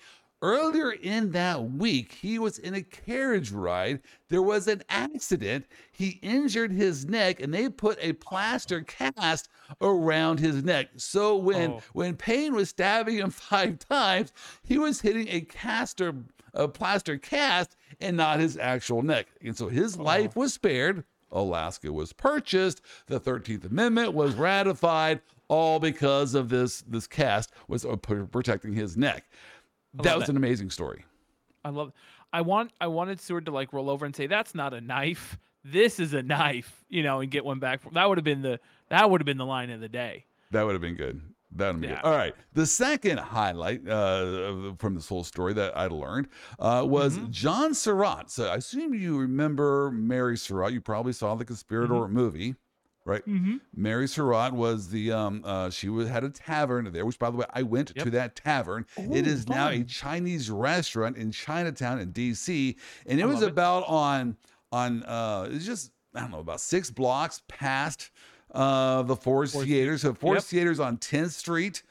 Speaker 1: Earlier in that week, he was in a carriage ride. There was an accident. He injured his neck, and they put a plaster cast around his neck. So when
Speaker 2: Oh.
Speaker 1: when Payne was stabbing him five times, he was hitting a caster, a plaster cast, and not his actual neck. And so his life was spared. Alaska was purchased. The Thirteenth Amendment was ratified, all because of this this cast was uh, pr- protecting his neck. That was
Speaker 2: that.
Speaker 1: an amazing story.
Speaker 2: I love. I want. I wanted Seward to like roll over and say, "That's not a knife. This is a knife." You know, and get one back. That would have been the. That would have been the line of the day.
Speaker 1: That would have been good. That would have been
Speaker 2: Yeah.
Speaker 1: good. All right. The second highlight uh, from this whole story that I learned uh, was
Speaker 2: Mm-hmm.
Speaker 1: John Surratt. So I assume you remember Mary Surratt. You probably saw the Conspirator
Speaker 2: Mm-hmm.
Speaker 1: movie, right?
Speaker 2: Mm-hmm.
Speaker 1: Mary Surratt was the um uh she was had a tavern there, which by the way I went to that tavern. it
Speaker 2: Ooh,
Speaker 1: is now a. Chinese restaurant in Chinatown in DC, and it
Speaker 2: I
Speaker 1: was
Speaker 2: love it.
Speaker 1: about on on uh it's just I don't know about six blocks past uh the Ford's
Speaker 2: Ford's
Speaker 1: Theater. So Ford's
Speaker 2: Yep.
Speaker 1: Theater's on 10th Street.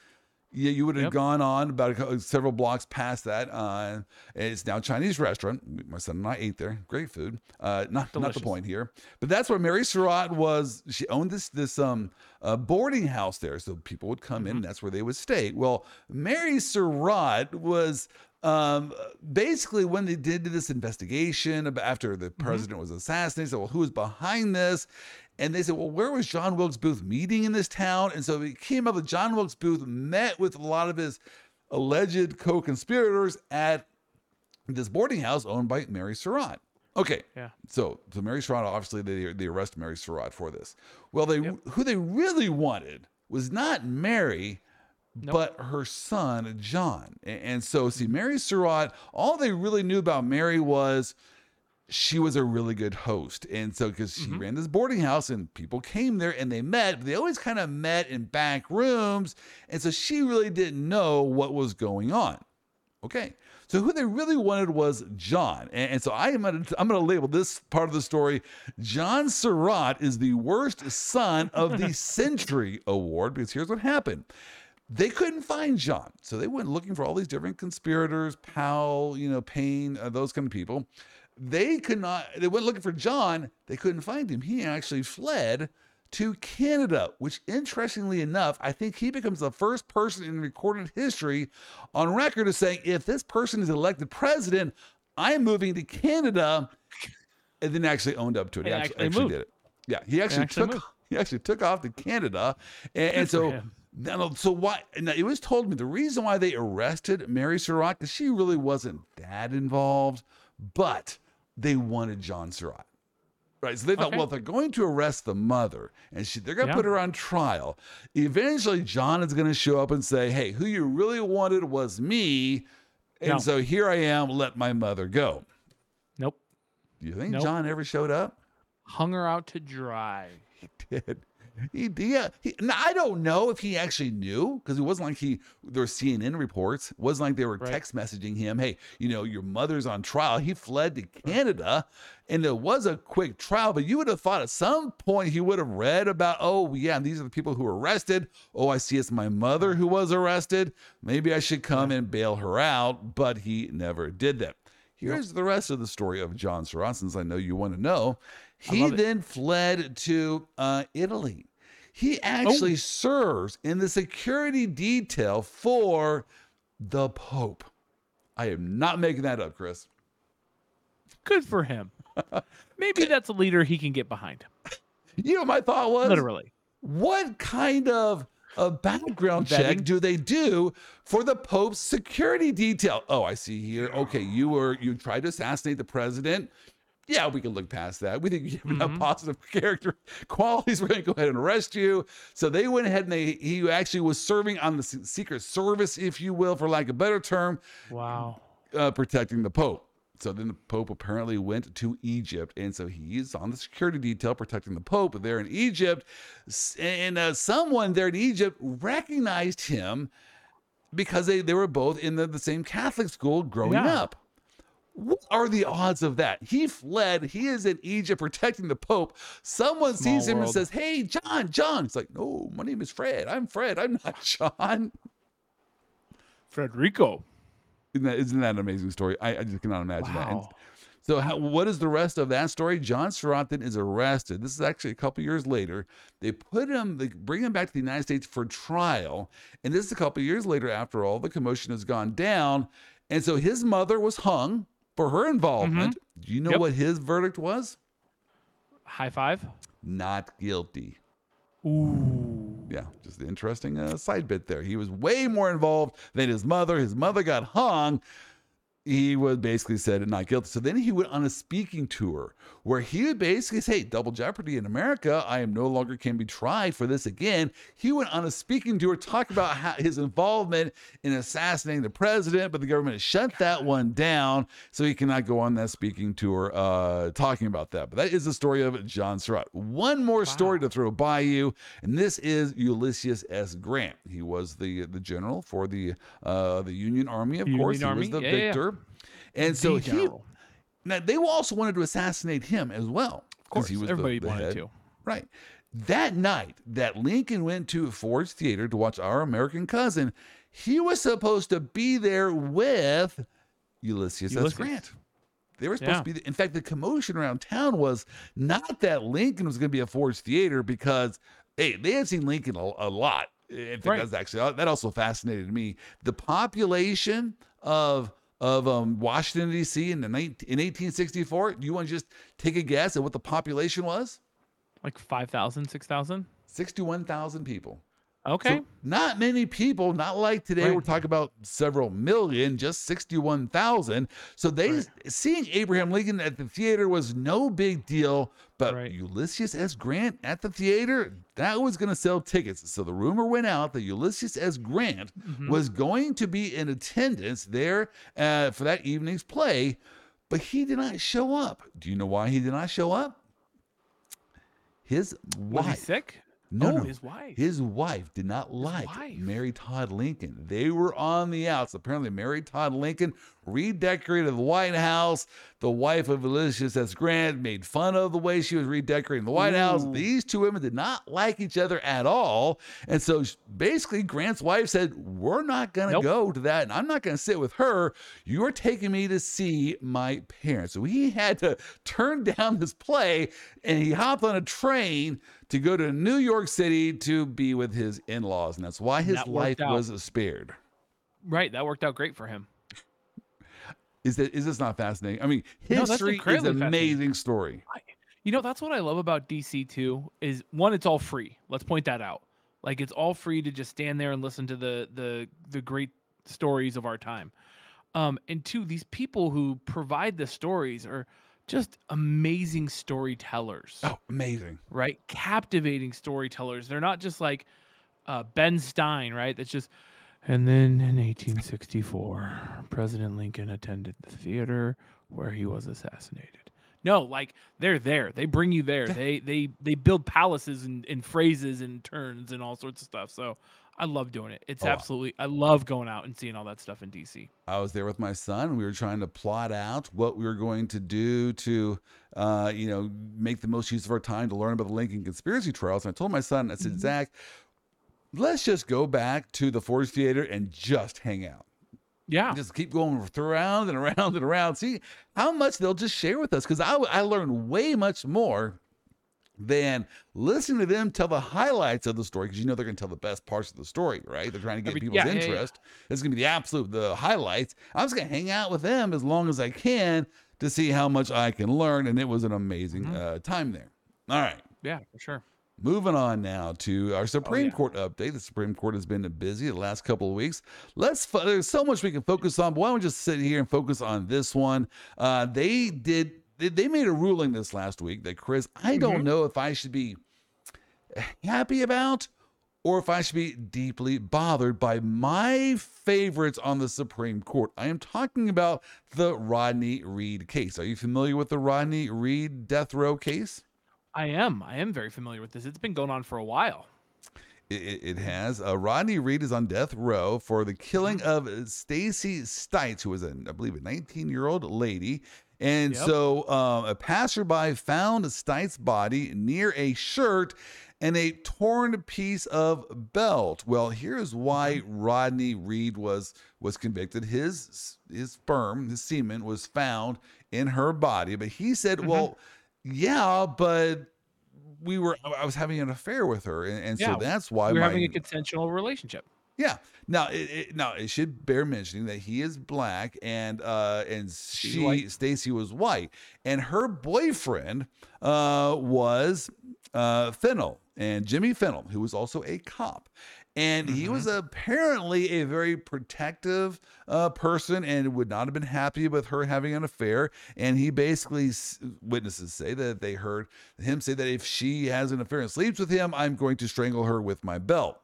Speaker 1: Yeah, you would have
Speaker 2: Yep.
Speaker 1: gone on about a, several blocks past that. Uh, it's now a Chinese restaurant. My son and I ate there. Great food. Uh, not not the point here, but that's where Mary Surratt was. She owned this this um uh, boarding house there, so people would come in. And that's where they would stay. Well, Mary Surratt was. Um, basically, when they did this investigation after the president was assassinated, they said, "Well, who was behind this?" And they said, well, where was John Wilkes Booth meeting in this town? And so it came up that John Wilkes Booth met with a lot of his alleged co conspirators at this boarding house owned by Mary Surratt. Okay.
Speaker 2: Yeah.
Speaker 1: So, so Mary Surratt, obviously, they, they arrest Mary Surratt for this. Well, they who they really wanted was not Mary, but her son, John. And, so, see, Mary Surratt, all they really knew about Mary was she was a really good host. And so, because she mm-hmm. ran this boarding house and people came there and they met, but they always kind of met in back rooms. And so she really didn't know what was going on. Okay. So who they really wanted was John. And, and so I am gonna, I'm going to label this part of the story John Surratt is the worst son of the century award because here's what happened. They couldn't find John. So they went looking for all these different conspirators, Powell, you know, Payne, uh, those kind of people. They could not, they went looking for John. They couldn't find him. He actually fled to Canada, which interestingly enough, I think he becomes the first person in recorded history on record of saying, if this person is elected president, I'm moving to Canada. And then actually owned up to it. He actually
Speaker 2: actually
Speaker 1: did it. Yeah, he actually,
Speaker 2: actually
Speaker 1: took
Speaker 2: moved.
Speaker 1: he actually took off to Canada. And, and so
Speaker 2: him.
Speaker 1: Now, uh, so why? Now it was told me the reason why they arrested Mary Surratt because she really wasn't that involved, but they wanted John Surratt. Right. So they thought,
Speaker 2: Okay.
Speaker 1: well, if they're going to arrest the mother and she, they're going to
Speaker 2: Yeah.
Speaker 1: put her on trial, eventually John is going to show up and say, hey, who you really wanted was me. And
Speaker 2: No.
Speaker 1: so here I am, let my mother go.
Speaker 2: Nope.
Speaker 1: Do you think
Speaker 2: Nope.
Speaker 1: John ever showed up?
Speaker 2: Hung her out to dry.
Speaker 1: He did. He did. Yeah. He, now, I don't know if he actually knew because it wasn't like he there were CNN reports. It wasn't like they were
Speaker 2: Right.
Speaker 1: text messaging him, "Hey, you know, your mother's on trial." He fled to Canada, and it was a quick trial. But you would have thought at some point he would have read about, "Oh, yeah, these are the people who were arrested. Oh, I see, it's my mother who was arrested. Maybe I should come and bail her out." But he never did that. Here's the rest of the story of John Surratt, I know you want to know. He then fled to uh, Italy. He oh. actually serves in the security detail for the Pope. I am not making that up, Chris.
Speaker 2: Good for him. Maybe that's a leader he can get behind.
Speaker 1: You know, my thought was
Speaker 2: Literally.
Speaker 1: what kind of a background check do they do for the Pope's security detail? Oh, I see here. Okay, you were you tried to assassinate the president. Yeah, we can look past that. We think you have
Speaker 2: Mhm.
Speaker 1: positive character qualities. We're going to go ahead and arrest you. So they went ahead and they he actually was serving on the Secret Service, if you will, for lack of a better term,
Speaker 2: Wow.
Speaker 1: uh, protecting the Pope. So then the Pope apparently went to Egypt, and so he's on the security detail protecting the Pope there in Egypt. And uh, someone there in Egypt recognized him because they, they were both in the, the same Catholic school growing
Speaker 2: Yeah.
Speaker 1: up. What are the odds of that? He fled. He is in Egypt protecting the Pope. Someone
Speaker 2: Small
Speaker 1: sees him and says, Hey, John, John. He's like, No, my name is Fred. I'm Fred. I'm not John.
Speaker 2: Frederico.
Speaker 1: Isn't that, isn't that an amazing story? I, I just cannot imagine that. And so, how, what is the rest of that story? John Surratt is arrested. This is actually a couple years later. They put him, they bring him back to the United States for trial. And this is a couple years later after all the commotion has gone down. And so his mother was hung for her involvement. Do you know
Speaker 2: Yep.
Speaker 1: what his verdict was?
Speaker 2: High five.
Speaker 1: Not guilty.
Speaker 2: Ooh.
Speaker 1: Yeah, just an interesting uh, side bit there. He was way more involved than his mother. His mother got hung. He was basically said not guilty. So then he went on a speaking tour where he would basically say, Double jeopardy in America. I am no longer can be tried for this again. He went on a speaking tour talking about how his involvement in assassinating the president, but the government has shut that one down. So he cannot go on that speaking tour uh, talking about that. But that is the story of John Surratt. One more story to throw by you, and this is Ulysses S. Grant. He was the the general for the uh, the Union Army, of
Speaker 2: Union
Speaker 1: course. He was the
Speaker 2: yeah, yeah, yeah.
Speaker 1: And so
Speaker 2: The
Speaker 1: he now they also wanted to assassinate him as well.
Speaker 2: Of course.
Speaker 1: he was
Speaker 2: Everybody
Speaker 1: the
Speaker 2: wanted
Speaker 1: head.
Speaker 2: to.
Speaker 1: Right. That night that Lincoln went to Ford's Theater to watch Our American Cousin, he was supposed to be there with Ulysses, S. Grant. They were supposed
Speaker 2: Yeah.
Speaker 1: to be. There. In fact, the commotion around town was not that Lincoln was going to be at Ford's Theater because, hey, they had seen Lincoln a, a lot. In fact,
Speaker 2: Right.
Speaker 1: that's actually that also fascinated me. The population of of um, Washington D.C. in the 19, in 1864. Do you want to just take a guess at what the population was?
Speaker 2: Like 5,000, 6,000?
Speaker 1: 61,000 people.
Speaker 2: Okay.
Speaker 1: So not many people, not like today,
Speaker 2: Right.
Speaker 1: we're talking about several million, just 61,000. So they
Speaker 2: Right.
Speaker 1: seeing Abraham Lincoln at the theater was no big deal, but
Speaker 2: Right.
Speaker 1: Ulysses S. Grant at the theater, that was going to sell tickets. So the rumor went out that Ulysses S. Grant
Speaker 2: Mhm.
Speaker 1: was going to be in attendance there uh, for that evening's play, but he did not show up. Do you know why he did not show up? His
Speaker 2: Was he
Speaker 1: wife.
Speaker 2: sick?
Speaker 1: No,
Speaker 2: oh,
Speaker 1: no.
Speaker 2: his wife.
Speaker 1: His wife did not like
Speaker 2: wife.
Speaker 1: Mary Todd Lincoln. They were on the outs. Apparently, Mary Todd Lincoln redecorated the White House. The wife of Ulysses S. Grant made fun of the way she was redecorating the White House. These two women did not like each other at all. And so basically, Grant's wife said, We're not going to
Speaker 2: Nope.
Speaker 1: go to that, and I'm not going to sit with her. You're taking me to see my parents. So he had to turn down his play and he hopped on a train to go to New York City to be with his in laws. And that's why his
Speaker 2: That
Speaker 1: life was spared.
Speaker 2: right. That worked out great for him.
Speaker 1: Is that is this not fascinating? I mean,
Speaker 2: No,
Speaker 1: history is an amazing story.
Speaker 2: You know, that's what I love about DC too. Is one, it's all free. Let's point that out. Like it's all free to just stand there and listen to the the the great stories of our time. Um, and two, these people who provide the stories are just amazing storytellers.
Speaker 1: Oh, amazing.
Speaker 2: right? Captivating storytellers. They're not just like uh, Ben Stein, right? That's just. And then in 1864, President Lincoln attended the theater where he was assassinated. No, like they're there. They bring you there. They they they build palaces and, and phrases and turns and all sorts of stuff. So I love doing it. It's
Speaker 1: Oh.
Speaker 2: absolutely I love going out and seeing all that stuff in DC.
Speaker 1: I was there with my son. We were trying to plot out what we were going to do to, uh, you know, make the most use of our time to learn about the Lincoln conspiracy trials. And I told my son, I said,
Speaker 2: Mhm.
Speaker 1: Zach, let's just go back to the Ford Theater and just hang out.
Speaker 2: Yeah.
Speaker 1: Just keep going around and around and around. See how much they'll just share with us. Because I, I learned way much more than listening to them tell the highlights of the story. Because you know they're going to tell the best parts of the story, right? They're trying to get people's
Speaker 2: yeah, yeah, yeah.
Speaker 1: interest. It's going to be the absolute the highlights. I'm just going to hang out with them as long as I can to see how much I can learn. And it was an amazing
Speaker 2: Mhm.
Speaker 1: uh, time there. All right.
Speaker 2: Yeah, for sure.
Speaker 1: Moving on now to our Supreme
Speaker 2: Oh, yeah.
Speaker 1: Court update. The Supreme Court has been busy the last couple of weeks. Let's. There's so much we can focus on, but why don't we just sit here and focus on this one? Uh, they did. They, made a ruling this last week that Chris. I don't
Speaker 2: Mhm.
Speaker 1: know if I should be happy about or if I should be deeply bothered by my favorites on the Supreme Court. I am talking about the Rodney Reed case. Are you familiar with the Rodney Reed death row case?
Speaker 2: I am. I am very familiar with this. It's been going on for a while.
Speaker 1: It, it- it has. Uh, Rodney Reed is on death row for the killing of Stacy Stites, who was, a, I believe, a 19 year old lady. And
Speaker 2: Yep.
Speaker 1: so um, a passerby found Stites' body near a shirt and a torn piece of belt. Well, here's why Rodney Reed was was convicted. His his sperm, his semen, was found in her body, but he said,
Speaker 2: Mhm.
Speaker 1: "Well, yeah, but." We were. I was having an affair with her, and, and
Speaker 2: Yeah,
Speaker 1: so that's why
Speaker 2: We're
Speaker 1: my,
Speaker 2: having a consensual relationship.
Speaker 1: yeah. Now, it, it, now it should bear mentioning that he is black and uh and she. Stacy was white, and her boyfriend uh was uh Fennell and Jimmy Fennell, who was also a cop. And he was apparently a very protective uh, person and would not have been happy with her having an affair. And he basically, witnesses say that they heard him say that if she has an affair and sleeps with him, I'm going to strangle her with my belt.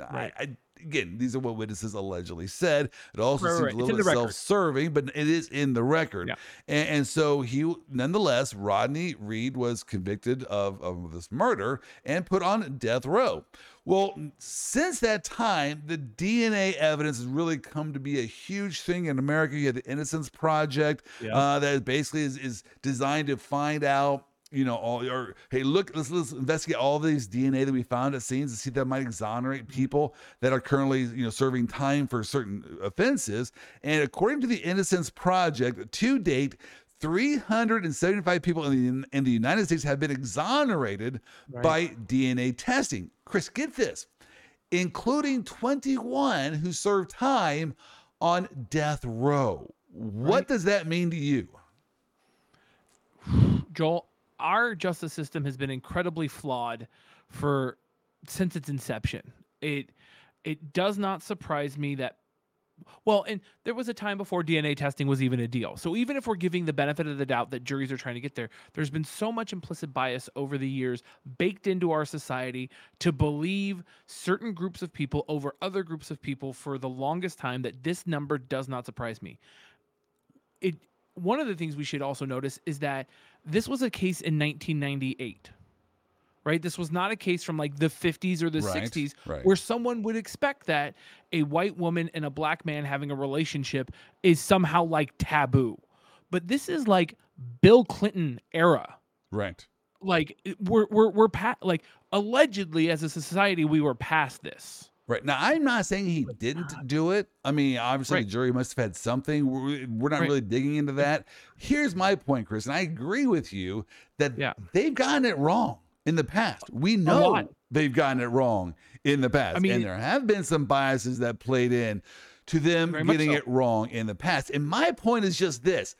Speaker 2: Right.
Speaker 1: I, I, again, these are what witnesses allegedly said. It also
Speaker 2: Right,
Speaker 1: seems
Speaker 2: right.
Speaker 1: a little bit self-serving, but it is in the record.
Speaker 2: Yeah.
Speaker 1: And, and so he, nonetheless, Rodney Reed was convicted of, of this murder and put on death row. Well, since that time, the DNA evidence has really come to be a huge thing in America. You had the Innocence Project
Speaker 2: Yeah.
Speaker 1: uh, that basically is, is designed to find out you know, all or hey, look, let's let's investigate all these DNA that we found at scenes and see if that might exonerate people that are currently, you know, serving time for certain offenses. And according to the Innocence Project, to date, 375 people in the, in the United States have been exonerated
Speaker 2: Right.
Speaker 1: by DNA testing. Chris, get this, including 21 who served time on death row. What
Speaker 2: Right.
Speaker 1: does that mean to you?
Speaker 2: Joel, our justice system has been incredibly flawed for since its inception. It it does not surprise me that well, and there was a time before DNA testing was even a deal. So even if we're giving the benefit of the doubt that juries are trying to get there, there's been so much implicit bias over the years baked into our society to believe certain groups of people over other groups of people for the longest time that this number does not surprise me. It one of the things we should also notice is that this was a case in 1998 right this was not a case from like the 50s or the
Speaker 1: Right,
Speaker 2: 60s
Speaker 1: right.
Speaker 2: where someone would expect that a white woman and a black man having a relationship is somehow like taboo but this is like bill clinton era
Speaker 1: Right.
Speaker 2: like we're we're we're pa- like allegedly as a society we were past this
Speaker 1: Right. Now, I'm not saying he didn't do it. I mean, obviously,
Speaker 2: Right.
Speaker 1: the jury must have had something. We're, we're not
Speaker 2: Right.
Speaker 1: really digging into that. Here's my point, Chris, and I agree with you that
Speaker 2: Yeah.
Speaker 1: they've gotten it wrong in the past. We know they've gotten it wrong in the past.
Speaker 2: I mean,
Speaker 1: and there have been some biases that played in to them getting
Speaker 2: so.
Speaker 1: it wrong in the past. And my point is just this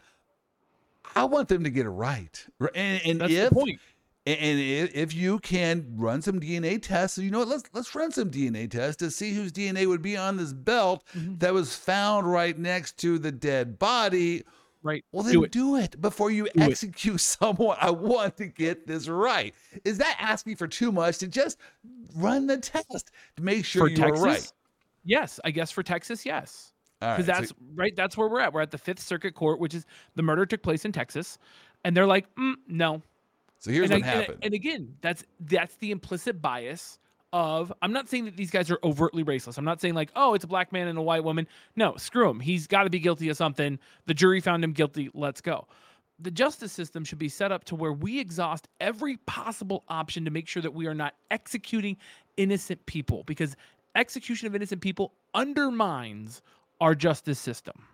Speaker 1: I want them to get it right. And, and
Speaker 2: that's
Speaker 1: if
Speaker 2: the point
Speaker 1: and if you can run some DNA tests, you know what? Let's let's run some DNA tests to see whose DNA would be on this belt
Speaker 2: Mhm.
Speaker 1: that was found right next to the dead body.
Speaker 2: Right.
Speaker 1: Well, then
Speaker 2: Do
Speaker 1: do
Speaker 2: it.
Speaker 1: it, before you
Speaker 2: Do it.
Speaker 1: execute someone. I want to get this right. Is that asking for too much to just run the test to make sure
Speaker 2: For
Speaker 1: you are
Speaker 2: Texas?
Speaker 1: right?
Speaker 2: Yes, I guess for Texas, yes. Because
Speaker 1: right, so-
Speaker 2: that's right. That's where we're at. We're at the Fifth Circuit Court, which is the murder took place in Texas, and they're like, mm, no.
Speaker 1: So, here's
Speaker 2: and,
Speaker 1: what
Speaker 2: I- and-
Speaker 1: happened.
Speaker 2: and again, that's that's the implicit bias of. I'm not saying that these guys are overtly racist. I'm not saying like, oh, it's a black man and a white woman. No, screw him. He's got to be guilty of something. The jury found him guilty. Let's go. The justice system should be set up to where we exhaust every possible option to make sure that we are not executing innocent people because execution of innocent people undermines our justice system.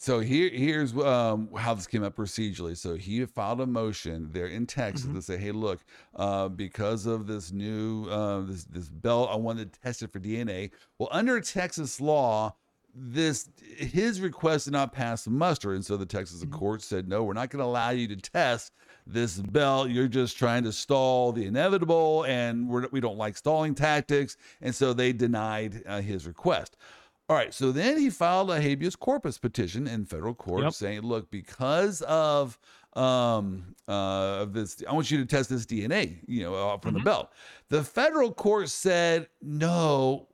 Speaker 1: So here, here's um, how this came up procedurally. So he filed a motion there in Texas
Speaker 2: Mhm.
Speaker 1: to say, "Hey, look, uh, because of this new uh, this this belt, I wanted to test it for DNA." Well, under Texas law, this his request did not pass muster, and so the Texas
Speaker 2: Mhm.
Speaker 1: court said, "No, we're not going to allow you to test this belt. You're just trying to stall the inevitable, and we're, we don't like stalling tactics." And so they denied uh, his request. All right, so then he filed a habeas corpus petition in federal court
Speaker 2: Yep.
Speaker 1: saying, "Look, because of um uh of this, I want you to test this DNA, you know, from the
Speaker 2: Mhm.
Speaker 1: belt." The federal court said, "No,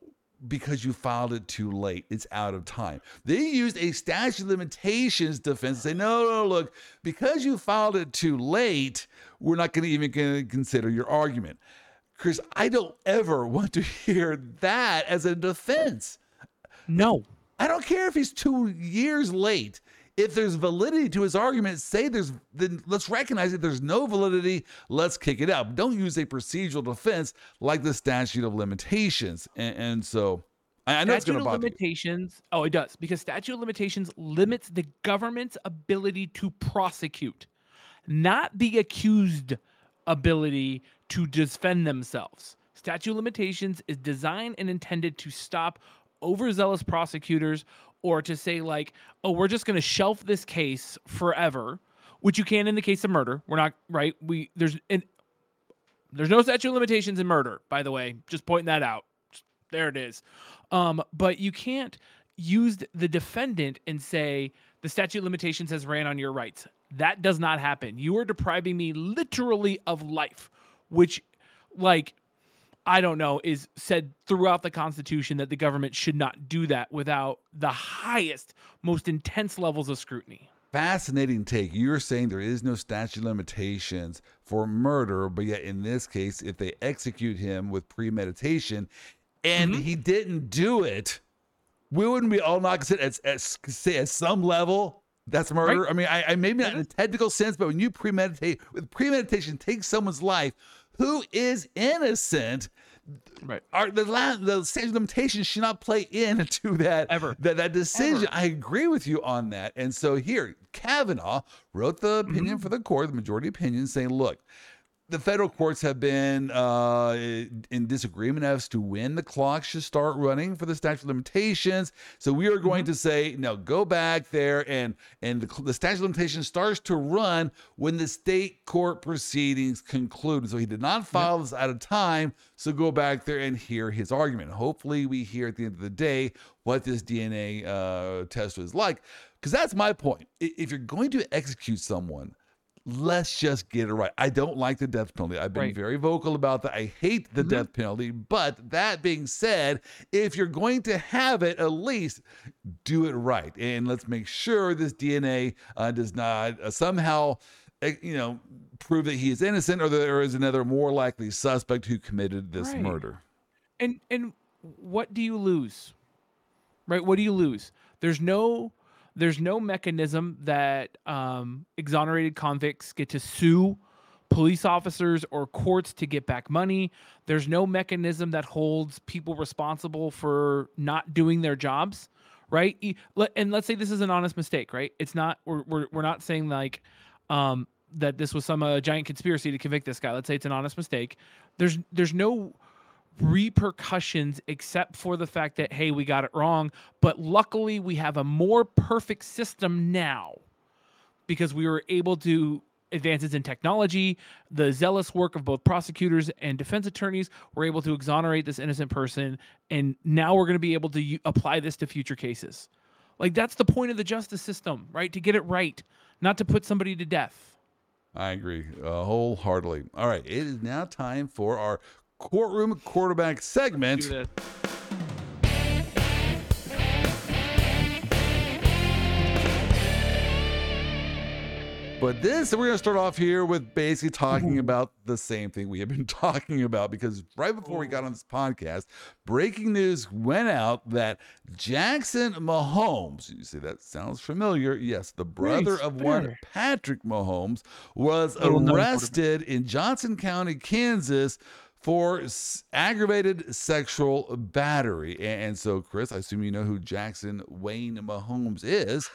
Speaker 1: because you filed it too late. It's out of time." They used a statute of limitations defense to say, "No, no, look, because you filed it too late, we're not going to even gonna consider your argument." Chris, I don't ever want to hear that as a defense.
Speaker 2: No.
Speaker 1: I don't care if he's two years late. If there's validity to his argument, say there's then let's recognize that there's no validity. Let's kick it out. Don't use a procedural defense like the statute of limitations. And, and so I, I know it's
Speaker 2: statute
Speaker 1: going to
Speaker 2: of
Speaker 1: bother you.
Speaker 2: limitations. Oh, it does because statute of limitations limits the government's ability to prosecute, not the accused ability to defend themselves. Statute of limitations is designed and intended to stop overzealous prosecutors or to say like, oh, we're just going to shelf this case forever, which you can in the case of murder. We're not right. We there's and there's no statute of limitations in murder, by the way. Just pointing that out. There it is. Um, but you can't use the defendant and say the statute of limitations has ran on your rights. That does not happen. You are depriving me literally of life, which, like, I don't know, is said throughout the Constitution that the government should not do that without the highest, most intense levels of scrutiny.
Speaker 1: Fascinating take. You're saying there is no statute of limitations for murder, but yet in this case, if they execute him with premeditation and
Speaker 2: Mhm.
Speaker 1: he didn't do it, we wouldn't be all not consider as, as say at some level that's murder. I mean, I, I maybe not in a technical sense, but when you premeditate with premeditation, take someone's life who is innocent.
Speaker 2: Right.
Speaker 1: Are the la- the statute of limitations should not play into that
Speaker 2: Ever.
Speaker 1: that that decision.
Speaker 2: Ever.
Speaker 1: I agree with you on that. And so here, Kavanaugh wrote the
Speaker 2: Mm-hmm.
Speaker 1: opinion for the court, the majority opinion, saying, look, the federal courts have been uh, in disagreement as to when the clock should start running for the statute of limitations. So we are going to say, no, go back there, and and the, the statute of limitations starts to run when the state court proceedings conclude. So he did not file this out of time. So go back there and hear his argument. Hopefully, we hear at the end of the day what this DNA uh, test was like, because that's my point. If you're going to execute someone let's just get it right. I don't like the death penalty. I've been
Speaker 2: Right.
Speaker 1: very vocal about that. I hate the
Speaker 2: Mhm.
Speaker 1: death penalty. But that being said, if you're going to have it, at least do it right. And let's make sure this DNA uh, does not uh, somehow, uh, you know, prove that he is innocent or there is another more likely suspect who committed this
Speaker 2: Right.
Speaker 1: murder.
Speaker 2: And and what do you lose? Right? What do you lose? There's no there's no mechanism that um, exonerated convicts get to sue police officers or courts to get back money. There's no mechanism that holds people responsible for not doing their jobs, right? And let's say this is an honest mistake, right? It's not. We're we're, we're not saying like um, that this was some uh, giant conspiracy to convict this guy. Let's say it's an honest mistake. There's there's no repercussions except for the fact that hey we got it wrong but luckily we have a more perfect system now because we were able to advances in technology the zealous work of both prosecutors and defense attorneys were able to exonerate this innocent person and now we're going to be able to u- apply this to future cases Like that's the point of the justice system, right? To get it right, not to put somebody to death.
Speaker 1: I agree uh, wholeheartedly. All right, it is now time for our courtroom quarterback segment. But this, we're going to start off here with basically talking about the same thing we have been talking about because right before we got on this podcast, breaking news went out that Jackson Mahomes, you say that sounds familiar. Yes, the brother of one. Patrick Mahomes was
Speaker 2: Little known quarterback.
Speaker 1: arrested in Johnson County, Kansas for s- aggravated sexual battery. A- And so, Chris, I assume you know who Jackson Wayne Mahomes is.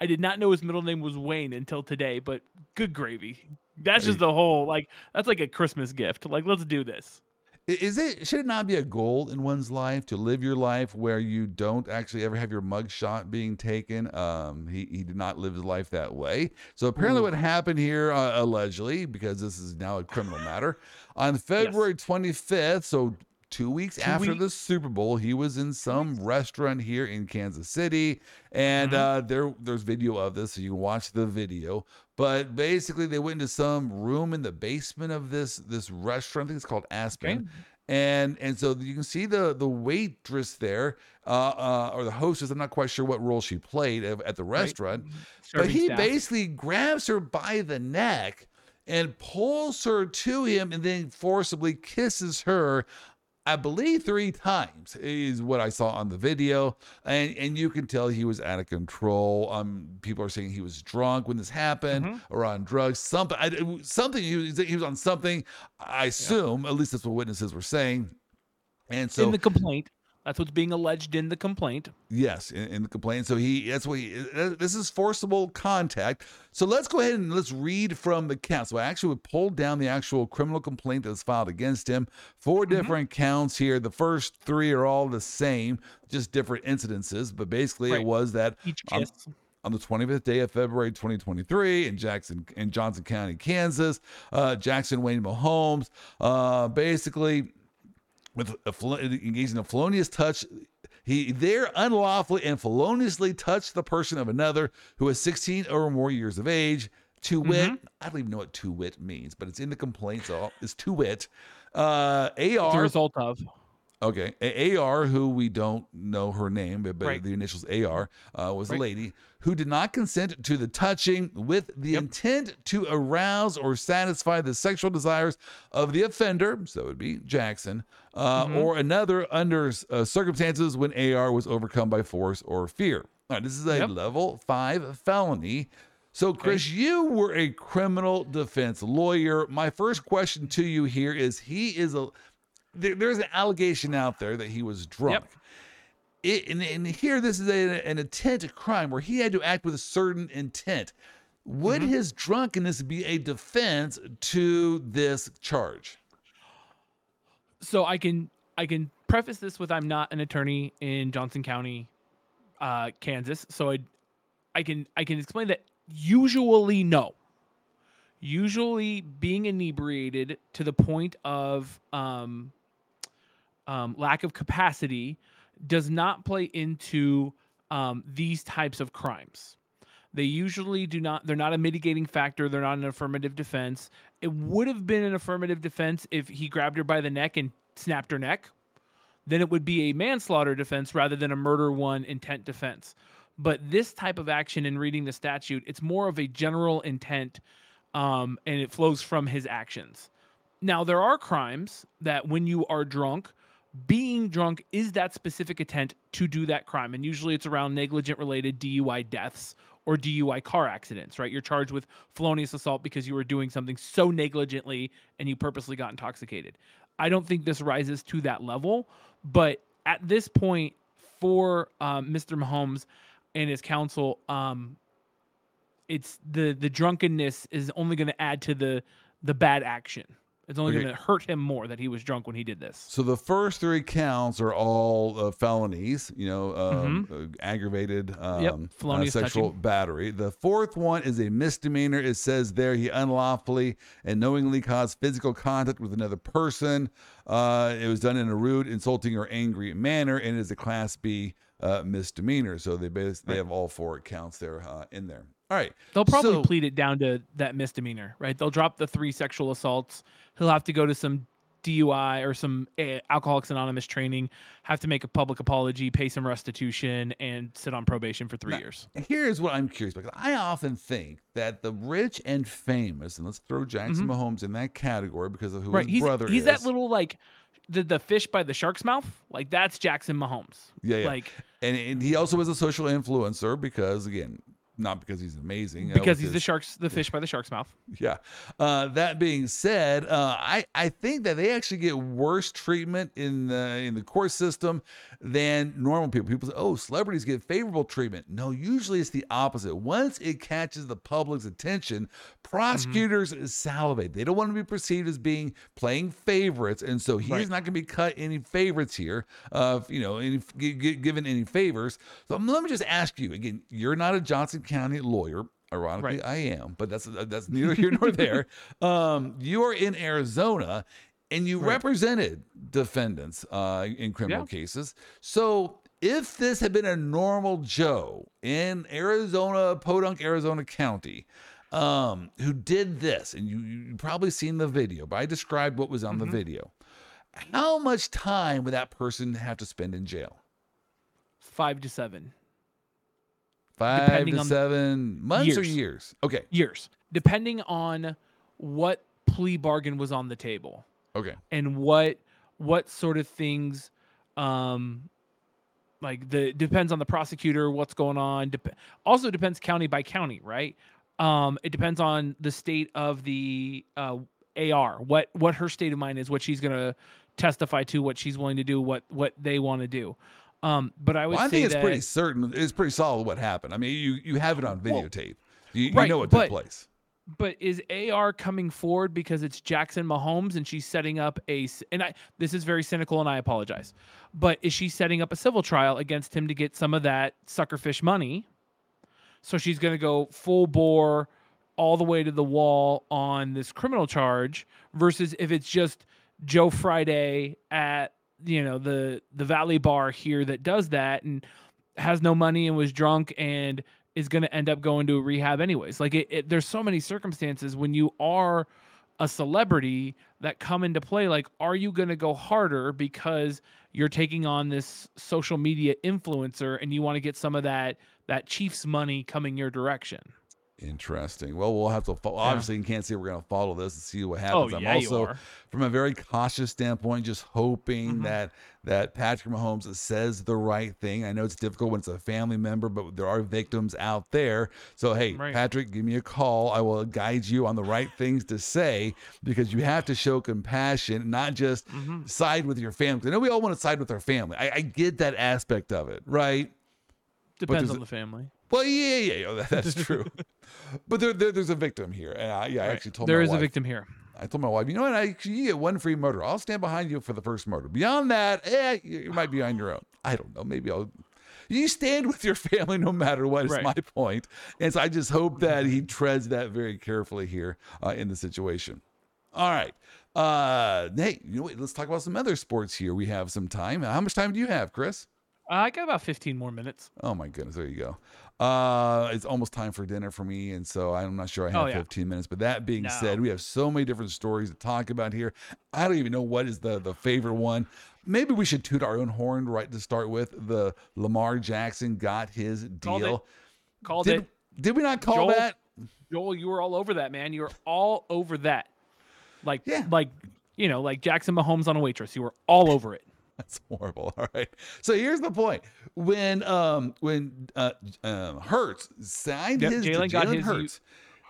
Speaker 2: I did not know his middle name was Wayne until today, but good gravy. That's just the whole like that's like a Christmas gift. Like let's do this.
Speaker 1: Is it should it not be a goal in one's life to live your life where you don't actually ever have your mug shot being taken? Um, he he did not live his life that way. So apparently,
Speaker 2: Ooh.
Speaker 1: what happened here uh, allegedly, because this is now a criminal matter, on February twenty fifth, so two weeks
Speaker 2: Two
Speaker 1: after the. Super Bowl, he was in some restaurant here in Kansas City, and
Speaker 2: Mhm.
Speaker 1: uh, there there's video of this, so you can watch the video. But basically, they went into some room in the basement of this this restaurant. I think it's called Aspen
Speaker 2: Okay.
Speaker 1: and and so you can see the the waitress there uh, uh or the hostess i'm not quite sure what role she played at, at the restaurant but he
Speaker 2: staff.
Speaker 1: basically grabs her by the neck and pulls her to him and then forcibly kisses her I believe three times is what I saw on the video, and and you can tell he was out of control. Um, people are saying he was drunk when this happened,
Speaker 2: Mhm.
Speaker 1: or on drugs. Something, I, something. He was, he was on something. I assume, at least that's what witnesses were saying. And so,
Speaker 2: in the complaint. That's what's being alleged in the complaint.
Speaker 1: Yes, in, in the complaint. So he that's what he uh, this is forcible contact. So let's go ahead and let's read from the count. So I actually pulled down the actual criminal complaint that was filed against him. 4
Speaker 2: Mm-hmm.
Speaker 1: different counts here. The first three are all the same, just different incidences. But basically, it was that
Speaker 2: Each
Speaker 1: Um, on the 25th day of February 2023 in Jackson in Johnson County, Kansas. Uh, Jackson Wayne Mahomes, uh, basically with a, in a felonious touch. He there unlawfully and feloniously touched the person of another who is 16 or more years of age. To wit, I don't even know what to wit means, but it's in the complaint, so it's to wit. Uh,
Speaker 2: It's a result of.
Speaker 1: Okay, AR, who we don't know her name, but, but
Speaker 2: Right.
Speaker 1: the initials AR uh, was a lady who did not consent to the touching with the
Speaker 2: Yep.
Speaker 1: intent to arouse or satisfy the sexual desires of the offender. So it would be Jackson, uh,
Speaker 2: Mhm.
Speaker 1: or another under uh, circumstances when AR was overcome by force or fear. All right, this is a
Speaker 2: Yep.
Speaker 1: level five felony. So, Chris, you were a criminal defense lawyer. My first question to you here is: He is a there, there's an allegation out there that he was drunk. It, and, and here, this is a, an intent to crime where he had to act with a certain intent. Would
Speaker 2: Mm-hmm.
Speaker 1: his drunkenness be a defense to this charge?
Speaker 2: so I can I can preface this with I'm not an attorney in Johnson County, uh, Kansas. So I I can I can explain that usually no. Usually being inebriated to the point of um, um, lack of capacity does not play into um, these types of crimes. They usually do not, they're not a mitigating factor. They're not an affirmative defense. It would have been an affirmative defense if he grabbed her by the neck and snapped her neck. Then it would be a manslaughter defense rather than a murder one intent defense. But this type of action in reading the statute, it's more of a general intent um, and it flows from his actions. Now, there are crimes that when you are drunk, being drunk is that specific intent to do that crime. And usually it's around negligent related DUI deaths or DUI car accidents, right? You're charged with felonious assault because you were doing something so negligently and you purposely got intoxicated. I don't think this rises to that level, but at this point, for um, Mr. Mahomes and his counsel, um, it's the the drunkenness is only going to add to the the bad action It's only
Speaker 1: Okay.
Speaker 2: going to hurt him more that he was drunk when he did this.
Speaker 1: So the first three counts are all uh, felonies, you know, um, uh, aggravated um, uh,
Speaker 2: Mm-hmm.
Speaker 1: sexual
Speaker 2: touching.
Speaker 1: battery. The fourth one is a misdemeanor. It says there he unlawfully and knowingly caused physical contact with another person. Uh, it was done in a rude, insulting, or angry manner, and is a Class B uh, misdemeanor. So they bas- they have all four counts there uh, in there. All right.
Speaker 2: They'll probably
Speaker 1: So-
Speaker 2: plead it down to that misdemeanor, right? They'll drop the three sexual assaults. He'll have to go to some DUI or some uh, Alcoholics Anonymous training, have to make a public apology, pay some restitution, and sit on probation for three
Speaker 1: Now,
Speaker 2: years.
Speaker 1: Here's what I'm curious about. Because I often think that the rich and famous, and let's throw Jackson Mahomes in that category because of who
Speaker 2: Mm-hmm. Right?
Speaker 1: his
Speaker 2: He's
Speaker 1: brother
Speaker 2: he's
Speaker 1: is.
Speaker 2: He's that little like the the fish by the shark's mouth. Like that's Jackson Mahomes.
Speaker 1: Yeah, yeah.
Speaker 2: Like
Speaker 1: and, and he also is a social influencer because again not because he's amazing uh,
Speaker 2: because he's the shark's the fish by the shark's mouth.
Speaker 1: yeah. Uh, that being said uh, I, I think that they actually get worse treatment in the in the court system than normal people. People say oh celebrities get favorable treatment. No usually it's the opposite. Once it catches the public's attention prosecutors salivate. They don't want to be perceived as being playing favorites and so he's
Speaker 2: Right.
Speaker 1: not going to be cut any favorites here of you know any g- g- given any favors. So let me just ask you again you're not a johnson county lawyer Ironically,
Speaker 2: Right.
Speaker 1: I am, but that's that's neither here nor there. Um, you are in Arizona, and you
Speaker 2: Right.
Speaker 1: represented defendants uh, in criminal
Speaker 2: Yeah.
Speaker 1: cases. So, if this had been a normal Joe in Arizona, Podunk, Arizona County, um, who did this, and you you probably seen the video, but I described what was on
Speaker 2: Mm-hmm.
Speaker 1: the video. How much time would that person have to spend in jail?
Speaker 2: Five to seven
Speaker 1: Five to seven months or
Speaker 2: Years.
Speaker 1: years? Okay,
Speaker 2: years, depending on what plea bargain was on the table.
Speaker 1: okay.
Speaker 2: and what what sort of things um like the depends on the prosecutor what's going on dep- also depends county by county right um it depends on the state of the uh AR what what her state of mind is what she's going to testify to what she's willing to do what what they want to do um but i would
Speaker 1: Well, I think it's
Speaker 2: that
Speaker 1: pretty certain. It's pretty solid what happened. I mean, you you have it on
Speaker 2: Well,
Speaker 1: videotape. You, you
Speaker 2: right,
Speaker 1: know what
Speaker 2: but-
Speaker 1: took place.
Speaker 2: But is AR coming forward because it's Jackson Mahomes and she's setting up a and I this is very cynical and I apologize. But is she setting up a civil trial against him to get some of that suckerfish money? So she's going to go full bore all the way to the wall on this criminal charge versus if it's just Joe Friday at you know the the Valley Bar here that does that and has no money and was drunk and is going to end up going to rehab anyways. Like it, it, there's so many circumstances when you are a celebrity that come into play. Like, are you going to go harder because you're taking on this social media influencer and you want to get some of that that Chiefs money coming your direction?
Speaker 1: Interesting. Well, we'll have to. Fo- Obviously, you can't say we're going to follow this and see what
Speaker 2: Oh,
Speaker 1: happens. I'm
Speaker 2: yeah, you
Speaker 1: also,
Speaker 2: are.
Speaker 1: from a very cautious standpoint, just hoping
Speaker 2: Mhm.
Speaker 1: that that Patrick Mahomes says the right thing. I know it's difficult when it's a family member, but there are victims out there. So, hey,
Speaker 2: Right.
Speaker 1: Patrick, give me a call. I will guide you on the right things to say because you have to show compassion, not just
Speaker 2: Mhm.
Speaker 1: side with your family. I know we all want to side with our family. I, I get that aspect of it, right?
Speaker 2: Depends on the family.
Speaker 1: Well, yeah, yeah, yeah, that- that's true. but there, there, there's a victim here, and I, yeah, I
Speaker 2: Right.
Speaker 1: actually told
Speaker 2: there is
Speaker 1: wife,
Speaker 2: a victim here.
Speaker 1: I told my wife, you know what? I you get one free murder. I'll stand behind you for the first murder. Beyond that, eh, you, you might be on your own. I don't know. Maybe I'll. You stand with your family no matter what. Is
Speaker 2: Right.
Speaker 1: my point. And so I just hope that he treads that very carefully here uh, in the situation. All right. Uh, hey, you know what? Let's talk about some other sports here. We have some time. How much time do you have, Chris?
Speaker 2: Uh, I got about 15 more minutes.
Speaker 1: Oh my goodness, there you go. Uh, it's almost time for dinner for me, and so I'm not sure I have
Speaker 2: Oh, yeah.
Speaker 1: 15 minutes. But that being
Speaker 2: No.
Speaker 1: said, we have so many different stories to talk about here. I don't even know what is the the favorite one. Maybe we should toot our own horn right to start with. The Lamar Jackson got his
Speaker 2: Called
Speaker 1: deal.
Speaker 2: it. Called
Speaker 1: Did,
Speaker 2: it.
Speaker 1: did we not call
Speaker 2: Joel?
Speaker 1: that?
Speaker 2: Joel, you were all over that, man. You were all over that. Like,
Speaker 1: Yeah.
Speaker 2: like, you know, like Jackson Mahomes on a waitress. You were all over it.
Speaker 1: That's horrible. All right. So here's the point: when um when uh um Hurts signed
Speaker 2: Yep,
Speaker 1: his deal,
Speaker 2: Jalen got his-
Speaker 1: Hurts.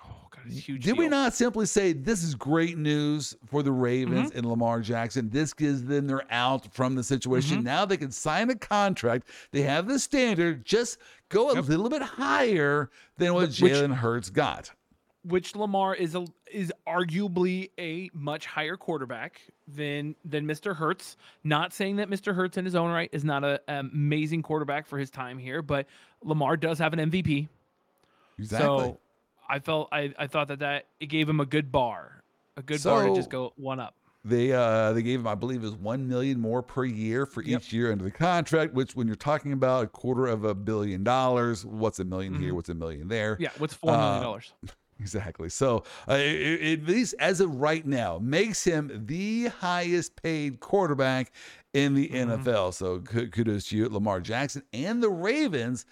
Speaker 2: Oh, God, it's huge.
Speaker 1: Did we not simply say this is great news for the Ravens
Speaker 2: Mm-hmm.
Speaker 1: and Lamar Jackson? This gives them their out from the situation.
Speaker 2: Mm-hmm.
Speaker 1: Now they can sign a contract. They have the standard. Just go a little bit higher than what Jalen Hurts got.
Speaker 2: Which Lamar is a is arguably a much higher quarterback than than Mr. Hurts. Not saying that Mr. Hurts in his own right is not a, an amazing quarterback for his time here, but Lamar does have an MVP.
Speaker 1: Exactly.
Speaker 2: So I felt I, I thought that that it gave him a good bar, a good bar to just go one up.
Speaker 1: They uh they gave him, I believe, is one million more per year for
Speaker 2: Yep.
Speaker 1: each year under the contract. Which, when you're talking about a quarter of a billion dollars, what's a 1000000 here? What's a million there?
Speaker 2: Mm-hmm. Yeah, what's four million
Speaker 1: Uh,
Speaker 2: dollars?
Speaker 1: Exactly. So, uh, at least as of right now, makes him the highest paid quarterback in the
Speaker 2: Mhm.
Speaker 1: NFL. So, kudos to you, Lamar Jackson and the Ravens.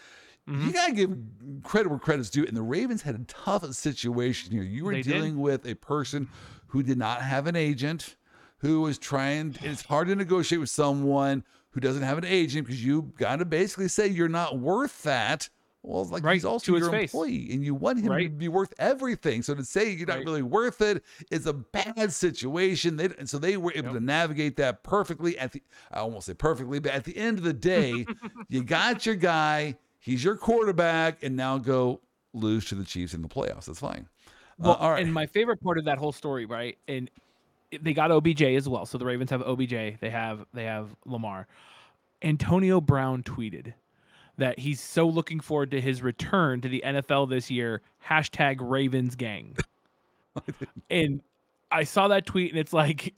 Speaker 2: Mhm.
Speaker 1: You gotta give credit where credit's due. And the Ravens had a tough situation here. You were
Speaker 2: They did.
Speaker 1: dealing with a person who did not have an agent, who was trying. It's hard to negotiate with someone who doesn't have an agent because you got to basically say you're not worth that. Well, it's like
Speaker 2: Right,
Speaker 1: he's also your
Speaker 2: face.
Speaker 1: employee, and you want him to be worth everything. So to say you're not
Speaker 2: Right.
Speaker 1: really worth it is a bad situation. They, and so they were able
Speaker 2: Yep.
Speaker 1: to navigate that perfectly. At the, I almost say perfectly, but at the end of the day, you got your guy. He's your quarterback, and now go lose to the Chiefs in the playoffs. That's fine. Uh,
Speaker 2: Well,
Speaker 1: all right.
Speaker 2: and my favorite part of that whole story, right? And they got OBJ as well. So the Ravens have OBJ. They have they have Lamar. Antonio Brown tweeted that he's so looking forward to his return to the NFL this year. Hashtag Ravens gang. and I saw that tweet, and it's like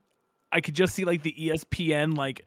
Speaker 2: I could just see like the ESPN like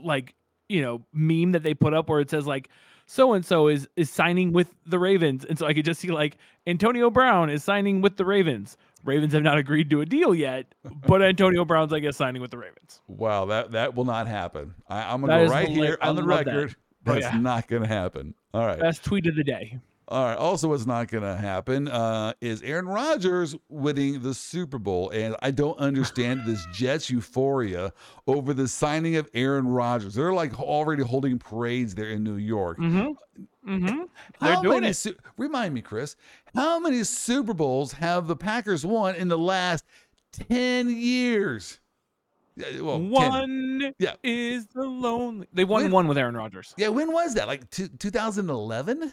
Speaker 2: like you know meme that they put up where it says like so and so is is signing with the Ravens, and so I could just see like Antonio Brown is signing with the Ravens. Ravens have not agreed to a deal yet, but Antonio Brown's I guess signing with the Ravens.
Speaker 1: Wow, that that will not happen. I, I'm gonna go right here on the
Speaker 2: record. that. Oh,
Speaker 1: That's
Speaker 2: yeah.
Speaker 1: not gonna happen. All right.
Speaker 2: Best tweet of the day.
Speaker 1: All right. Also, what's not going to happen uh, is Aaron Rodgers winning the Super Bowl, and I don't understand this Jets euphoria over the signing of Aaron Rodgers. They're like already holding parades there in New York.
Speaker 2: Mm-hmm. Mm-hmm. They're doing
Speaker 1: many
Speaker 2: it.
Speaker 1: Su- remind me, Chris, how many Super Bowls have the Packers won in the last ten years? Yeah, Well, 10.
Speaker 2: One
Speaker 1: Yeah.
Speaker 2: is the lonely. They won
Speaker 1: When-
Speaker 2: one with Aaron Rodgers.
Speaker 1: Yeah, when was that? Like two, 2011?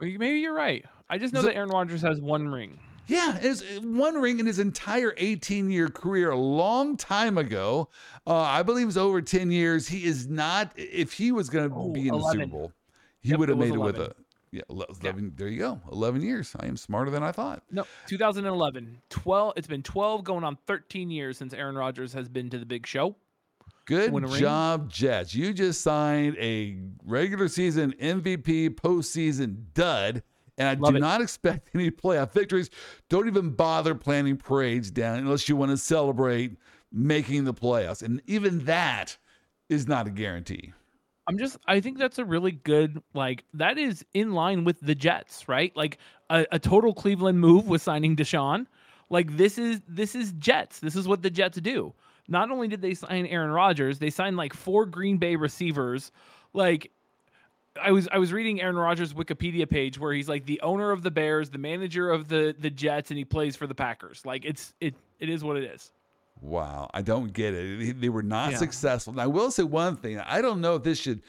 Speaker 2: Maybe you're right. I just know
Speaker 1: So-
Speaker 2: that Aaron Rodgers has one ring.
Speaker 1: Yeah, it's one ring in his entire 18 year career, a long time ago. Uh, I believe it was over 10 years. He is not, if he was going to
Speaker 2: Oh,
Speaker 1: be in the Super Bowl, he
Speaker 2: Yep,
Speaker 1: would have made it with a, yeah, ele- 11, there you go, 11 years. I am smarter than I thought.
Speaker 2: No, 2011. 12. It's been 12 going on 13 years since Aaron Rodgers has been to the big show.
Speaker 1: Good job, Jets. You just signed a regular season MVP postseason dud. And I
Speaker 2: Love
Speaker 1: do
Speaker 2: it.
Speaker 1: not expect any playoff victories. Don't even bother planning parades down unless you want to celebrate making the playoffs. And even that is not a guarantee.
Speaker 2: I'm just I think that's a really good like that is in line with the Jets, right? Like a, a total Cleveland move with signing Deshaun. Like this is this is Jets. This is what the Jets do. Not only did they sign Aaron Rodgers, they signed like four Green Bay receivers. Like I was I was reading Aaron Rodgers' Wikipedia page where he's like the owner of the Bears, the manager of the the Jets, and he plays for the Packers. Like it's it it is what it is.
Speaker 1: Wow, I don't get it. They- were not
Speaker 2: Yeah.
Speaker 1: successful. And I will say one thing. I don't know if this should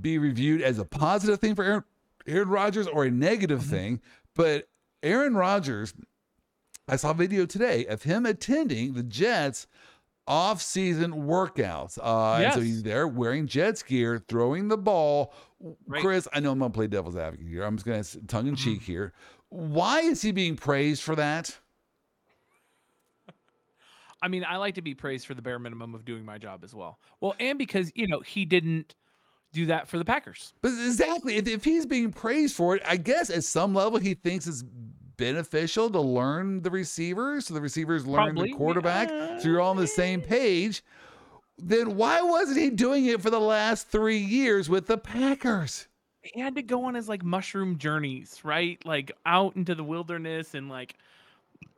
Speaker 1: be reviewed as a positive thing for Aaron, Aaron Rodgers or a negative
Speaker 2: Mm-hmm.
Speaker 1: thing, but Aaron Rodgers, I saw a video today of him attending the Jets off-season workouts. Uh, and so he's there wearing Jets gear, throwing the ball.
Speaker 2: Right.
Speaker 1: Chris, I know I'm going to play devil's advocate here. I'm just going to tongue in
Speaker 2: Mm-hmm.
Speaker 1: cheek here. Why is he being praised for that?
Speaker 2: I mean, I like to be praised for the bare minimum of doing my job as well. Well, and because, you know, he didn't do that for the Packers.
Speaker 1: But exactly, if, if he's being praised for it, I guess at some level he thinks it's beneficial to learn the receivers, so the receivers learn
Speaker 2: Probably,
Speaker 1: the quarterback,
Speaker 2: yeah.
Speaker 1: so you're all on the same page. Then why wasn't he doing it for the last three years with the Packers?
Speaker 2: He had to go on his like mushroom journeys, right? Like out into the wilderness and like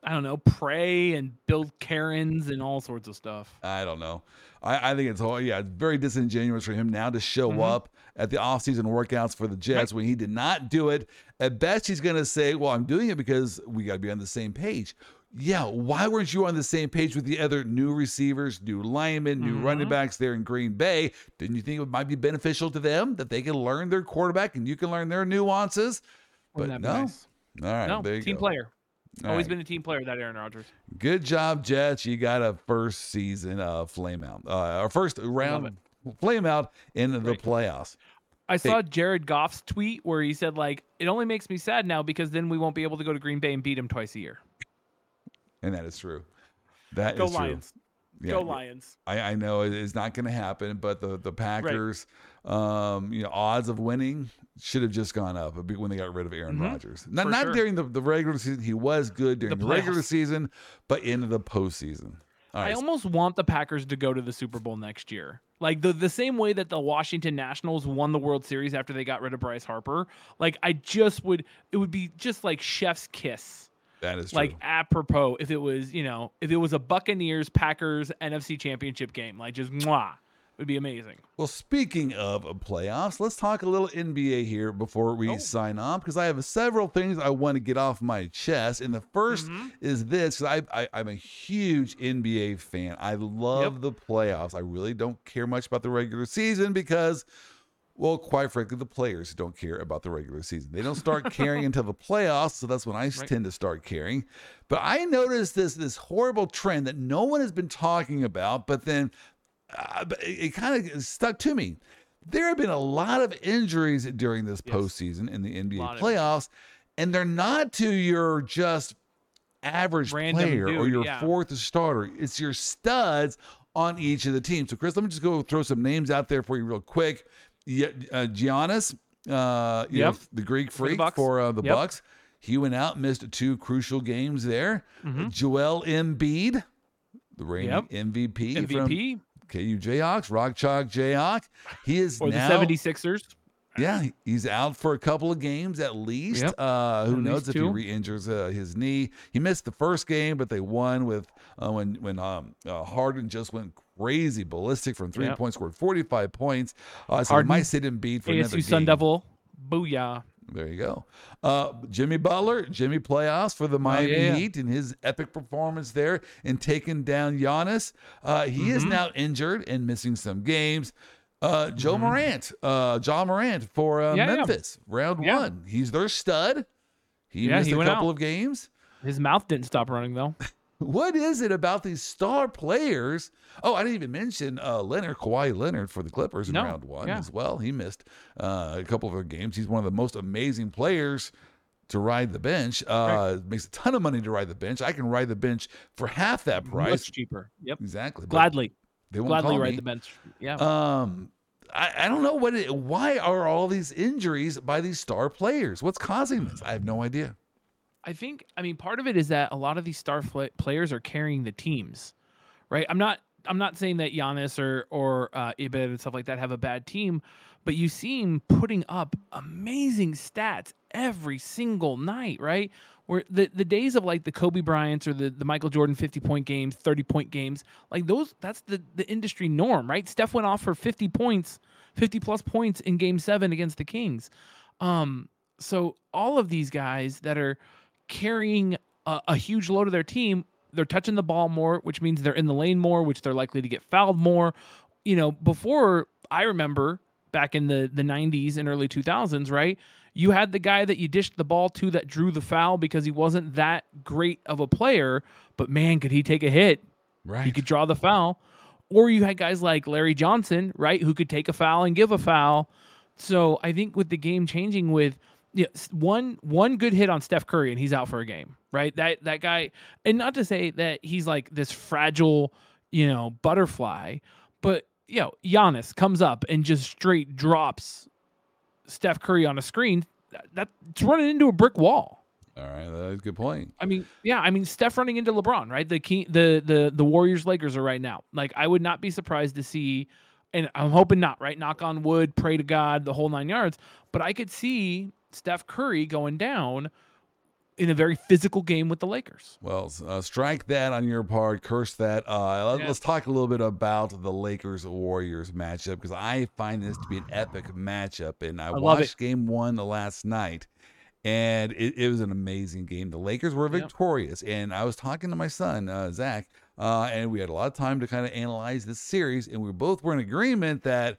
Speaker 2: I don't know, pray and build cairns and all sorts of stuff.
Speaker 1: I don't know. I, I think it's all yeah, it's very disingenuous for him now to show
Speaker 2: Mhm.
Speaker 1: up at the offseason workouts for the Jets when he did not do it. At best, he's gonna say, Well, I'm doing it because we gotta be on the same page. Yeah, why weren't you on the same page with the other new receivers, new linemen, new running
Speaker 2: Mhm.
Speaker 1: backs there in Green Bay? Didn't you think it might be beneficial to them that they can learn their quarterback and you can learn their nuances? But
Speaker 2: Wouldn't that
Speaker 1: no.
Speaker 2: nice?
Speaker 1: All right,
Speaker 2: no, team
Speaker 1: go.
Speaker 2: player.
Speaker 1: All
Speaker 2: Always
Speaker 1: right.
Speaker 2: been a team player, that Aaron Rodgers.
Speaker 1: Good job, Jets. You got a first season uh, flame out, uh, or first round flame out in the
Speaker 2: Right.
Speaker 1: playoffs.
Speaker 2: I
Speaker 1: Hey.
Speaker 2: saw Jared Goff's tweet where he said like, "It only makes me sad now because then we won't be able to go to Green Bay and beat him twice a year."
Speaker 1: And that is true. That is
Speaker 2: Go
Speaker 1: true.
Speaker 2: Lions!
Speaker 1: Yeah,
Speaker 2: Go Lions!
Speaker 1: I, I know it is not going to happen, but the the Packers, um, you know, odds of winning should have just gone up when they got rid of Aaron
Speaker 2: Mhm.
Speaker 1: Rodgers. Not
Speaker 2: For
Speaker 1: not
Speaker 2: sure.
Speaker 1: during the, the regular season. He was good during the,
Speaker 2: The
Speaker 1: regular season, but into the postseason. All
Speaker 2: I almost want the Packers to go to the Super Bowl next year. Like the the same way that the Washington Nationals won the World Series after they got rid of Bryce Harper. Like I just would it would be just like chef's kiss.
Speaker 1: that is true.
Speaker 2: Like apropos if it was, you know, if it was a Buccaneers Packers NFC championship game. Like just mwah. Would be amazing.
Speaker 1: Well, speaking of playoffs, let's talk a little NBA here before we
Speaker 2: Oh.
Speaker 1: sign off because I have several things I want to get off my chest. And the 1st
Speaker 2: Mhm.
Speaker 1: is this I, I, I'm a huge NBA fan. I love the playoffs. I really don't care much about the regular season because, well, quite frankly, the players don't care about the regular season. They don't start caring until the playoffs. So that's when I
Speaker 2: Right.
Speaker 1: tend to start caring. But I noticed this this horrible trend that no one has been talking about, but then uh, it, kind of stuck to me. There have been a lot of injuries during this
Speaker 2: Yes.
Speaker 1: postseason in the NBA playoffs, and they're not to your just average
Speaker 2: Random
Speaker 1: player or your
Speaker 2: yeah.
Speaker 1: fourth starter. It's your studs on each of the teams. So, Chris, let me just go throw some names out there for you real quick. Yeah, uh, Giannis, uh, you know, the Greek
Speaker 2: For the
Speaker 1: freak
Speaker 2: Bucks.
Speaker 1: for uh, the
Speaker 2: Yep.
Speaker 1: Bucks. He went out, missed two crucial games there.
Speaker 2: Mhm.
Speaker 1: Joel Embiid, the reigning
Speaker 2: Yep.
Speaker 1: MVP, from
Speaker 2: MVP
Speaker 1: KU Jayhawks, Rock Chalk Jayhawk. He is
Speaker 2: or the
Speaker 1: now,
Speaker 2: 76ers.
Speaker 1: yeah, he's out for a couple of games at least.
Speaker 2: Yep.
Speaker 1: Uh, who
Speaker 2: At
Speaker 1: knows if he re-injures uh, his knee? He missed the first game, but they won with uh, when when um, uh, Harden just went crazy ballistic from three
Speaker 2: Yep.
Speaker 1: points, scored forty five points. Uh, so
Speaker 2: Harden,
Speaker 1: might sit in beat for another
Speaker 2: ASU Sun
Speaker 1: game.
Speaker 2: Devil. Booyah.
Speaker 1: There you go. Uh, Jimmy Butler, Jimmy playoffs for the Miami
Speaker 2: Oh, yeah, yeah.
Speaker 1: Heat and his epic performance there in taking down Giannis. Uh, he is
Speaker 2: Mhm.
Speaker 1: now injured and missing some games. Uh, Joe
Speaker 2: Mhm.
Speaker 1: Morant, uh, John Morant for uh,
Speaker 2: Yeah.
Speaker 1: Memphis, round one. He's their stud. He missed
Speaker 2: he
Speaker 1: a couple
Speaker 2: out.
Speaker 1: of games.
Speaker 2: His mouth didn't stop running though.
Speaker 1: What is it about these star players? Oh, I didn't even mention uh, Leonard, Kawhi Leonard for the Clippers in
Speaker 2: No,
Speaker 1: round one
Speaker 2: yeah.
Speaker 1: as well. He missed uh, a couple of their games. He's one of the most amazing players to ride the bench. Uh, Makes a ton of money to ride the bench. I can ride the bench for half that price.
Speaker 2: Much cheaper. Yep.
Speaker 1: Exactly.
Speaker 2: Gladly.
Speaker 1: they won't
Speaker 2: Gladly ride
Speaker 1: me.
Speaker 2: the bench. Yeah.
Speaker 1: Um, I, I don't know what. It, why are all these injuries by these star players? What's causing this? I have no idea.
Speaker 2: I think I mean part of it is that a lot of these star players are carrying the teams, right? I'm not I'm not saying that Giannis or or uh, Embiid and stuff like that have a bad team, but you see him putting up amazing stats every single night, right? Where the, the days of like the Kobe Bryants or the, the Michael Jordan 50 point games, 30 point games, like those, that's the, the industry norm, right? Steph went off for 50 points, 50 plus points in game seven against the Kings. Um, so all of these guys that are carrying a, a huge load of their team, they're touching the ball more, which means they're in the lane more, which they're likely to get fouled more. You know, before I remember back in the the 90s and early 2000s, right? You had the guy that you dished the ball to that drew the foul because he wasn't that great of a player, but man, could he take a hit?
Speaker 1: Right.
Speaker 2: He could draw the foul. Or you had guys like Larry Johnson, right, who could take a foul and give a foul. So I think with the game changing with s- one one good hit on Steph Curry and he's out for a game, right? That that guy, and not to say that he's like this fragile, you know, butterfly, but you know, Giannis comes up and just straight drops Steph Curry on a screen. That, that's running into a brick wall.
Speaker 1: All right. That's a good point.
Speaker 2: I mean, yeah, I mean Steph running into LeBron, right? The key, the the the Warriors Lakers are right now. Like I would not be surprised to see, and I'm hoping not, right? Knock on wood, pray to God, the whole nine yards. But I could see Steph Curry going down in a very physical game with the Lakers.
Speaker 1: Well, uh, strike that on your part, curse that. Uh, let,
Speaker 2: Yeah.
Speaker 1: us talk a little bit about the Lakers Warriors matchup because I find this to be an epic matchup. And I,
Speaker 2: it.
Speaker 1: watched game one the last night, and it, it was an amazing game. The Lakers were victorious, and I was talking to my son, uh, Zach, uh, and we had a lot of time to kind of analyze this series, and we both were in agreement that.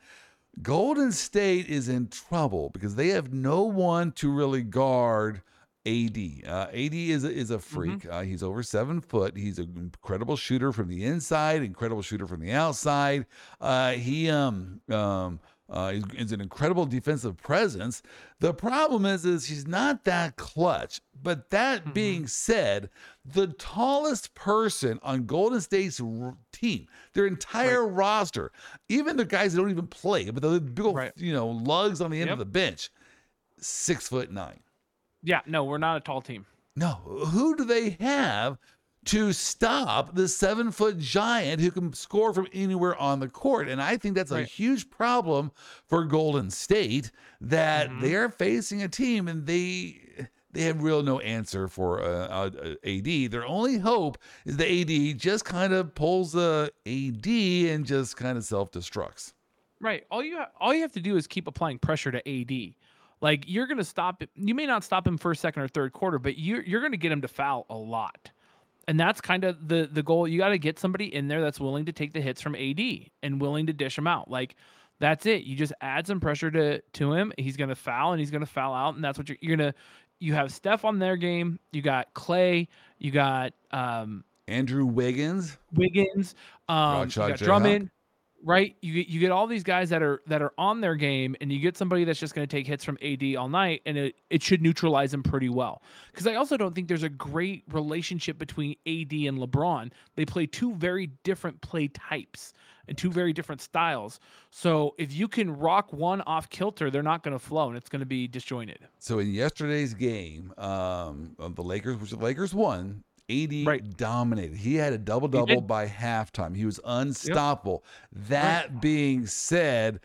Speaker 1: Golden State is in trouble because they have no one to really guard AD. Uh, AD is a, is a freak. Uh, he's over seven foot. He's an incredible shooter from the inside, incredible shooter from the outside. Uh, he um um uh, he's, he's an incredible defensive presence. The problem is, is he's not that clutch. But that being said, the tallest person on Golden State's r- team, their entire roster, even the guys that don't even play, but the big old,
Speaker 2: Right.
Speaker 1: you know, lugs on the end
Speaker 2: Yep.
Speaker 1: of the bench, six foot nine.
Speaker 2: Yeah, no, we're not a tall team.
Speaker 1: No, who do they have to stop the seven foot giant who can score from anywhere on the court? And I think that's a huge problem for Golden State that
Speaker 2: Mhm.
Speaker 1: they're facing a team and they. They have real no answer for uh, uh, AD. Their only hope is the AD just kind of pulls the AD and just kind of self destructs.
Speaker 2: Right. All you ha- all you have to do is keep applying pressure to AD. Like you're gonna stop it. You may not stop him first, second, or third quarter, but you're you're gonna get him to foul a lot. And that's kind of the the goal. You got to get somebody in there that's willing to take the hits from AD and willing to dish them out. Like that's it. You just add some pressure to to him. He's gonna foul and he's gonna foul out, and that's what you're you're gonna. You have Steph on their game. You got Clay. You got um,
Speaker 1: Andrew Wiggins,
Speaker 2: Wiggins, um, you got. Draymond, right? You you get all these guys that are that are on their game, and you get somebody that's just going to take hits from AD all night, and it, it should neutralize them pretty well. Because I also don't think there's a great relationship between AD and LeBron. They play two very different play types and two very different styles. So if you can rock one off kilter, they're not going to flow, and it's going to be disjointed.
Speaker 1: So in yesterday's game, um, the Lakers, which the Lakers won, AD
Speaker 2: Right.
Speaker 1: dominated. He had a double double by halftime. He was unstoppable. That being said,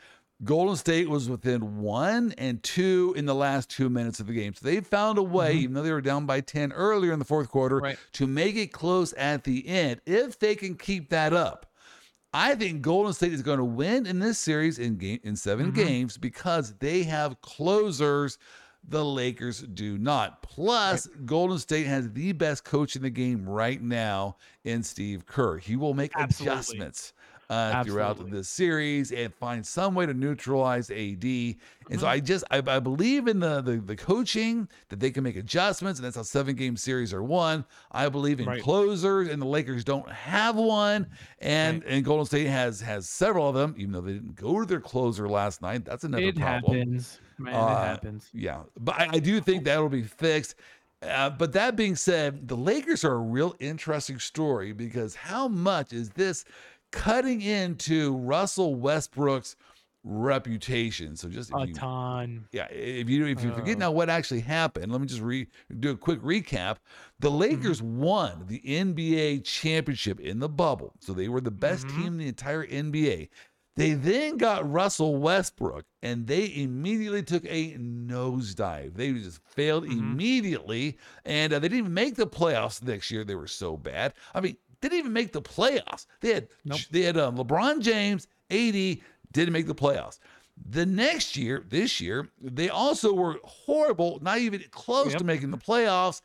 Speaker 1: Golden State was within one and two in the last two minutes of the game. So they found a way, even though they were down by 10 earlier in the fourth quarter,
Speaker 2: Mm-hmm. Right.
Speaker 1: to make it close at the end. If they can keep that up, I think Golden State is going to win in this series in game in 7
Speaker 2: Mhm.
Speaker 1: games because they have closers. The Lakers do not. Plus, Golden State has the best coach in the game right now in Steve Kerr. He will make
Speaker 2: Absolutely.
Speaker 1: adjustments uh, throughout this series and find some way to neutralize AD. And
Speaker 2: Mm-hmm.
Speaker 1: so I just I, I believe in the, the the coaching that they can make adjustments, and that's how seven game series are won. I believe in
Speaker 2: Right.
Speaker 1: closers, and the Lakers don't have one, and and Golden State has has several of them, even though they didn't go to their closer last night. That's another
Speaker 2: It
Speaker 1: problem.
Speaker 2: happens, man.
Speaker 1: Uh,
Speaker 2: it happens.
Speaker 1: Yeah, but I, I do think that'll be fixed. Uh, but that being said, the Lakers are a real interesting story because how much is this cutting into Russell Westbrook's reputation? So just
Speaker 2: A
Speaker 1: you,
Speaker 2: ton.
Speaker 1: yeah, if you if you forget
Speaker 2: Oh.
Speaker 1: now what actually happened, let me just re do a quick recap. The Lakers won the NBA championship in the bubble, so they were the best
Speaker 2: Mhm.
Speaker 1: team in the entire NBA. They then got Russell Westbrook, and they immediately took a nosedive. They just failed
Speaker 2: Mhm.
Speaker 1: immediately, and uh, they didn't even make the playoffs next year. They were so bad. I mean, they didn't even make the playoffs. They had
Speaker 2: Nope.
Speaker 1: they had um, LeBron James, AD, didn't make the playoffs. The next year, this year, they also were horrible, not even close
Speaker 2: Yep.
Speaker 1: to making the playoffs.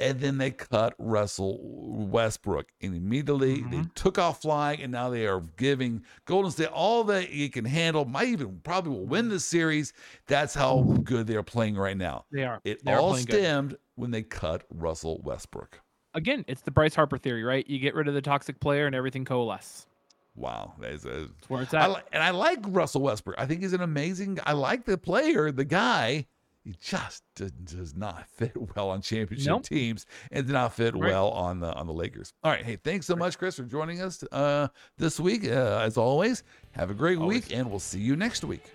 Speaker 1: And then they cut Russell Westbrook. And immediately they
Speaker 2: Mhm.
Speaker 1: took off flying, and now they are giving Golden State all that he can handle. Might even probably will win this series. That's how good they are playing right now.
Speaker 2: They are.
Speaker 1: It
Speaker 2: They are
Speaker 1: all
Speaker 2: good.
Speaker 1: stemmed when they cut Russell Westbrook.
Speaker 2: Again, it's the Bryce Harper theory, right? You get rid of the toxic player and everything coalesces.
Speaker 1: Wow, that is a,
Speaker 2: That's where it's
Speaker 1: I
Speaker 2: at.
Speaker 1: li- and I like Russell Westbrook. I think he's an amazing. I like the player, the guy. He just does, does not fit well on championship
Speaker 2: Nope.
Speaker 1: teams and did not fit
Speaker 2: Right.
Speaker 1: well on the on the Lakers. All right, hey, thanks so much, Chris, for joining us uh, this week. Uh, as always, have a great
Speaker 2: Always.
Speaker 1: week, and we'll see you next week.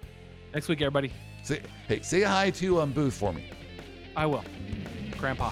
Speaker 2: Next week, everybody.
Speaker 1: Say, hey, say hi to um, Booth for me.
Speaker 2: I will. Grandpa.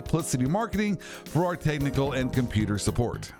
Speaker 1: Triplicity Marketing for our technical and computer support.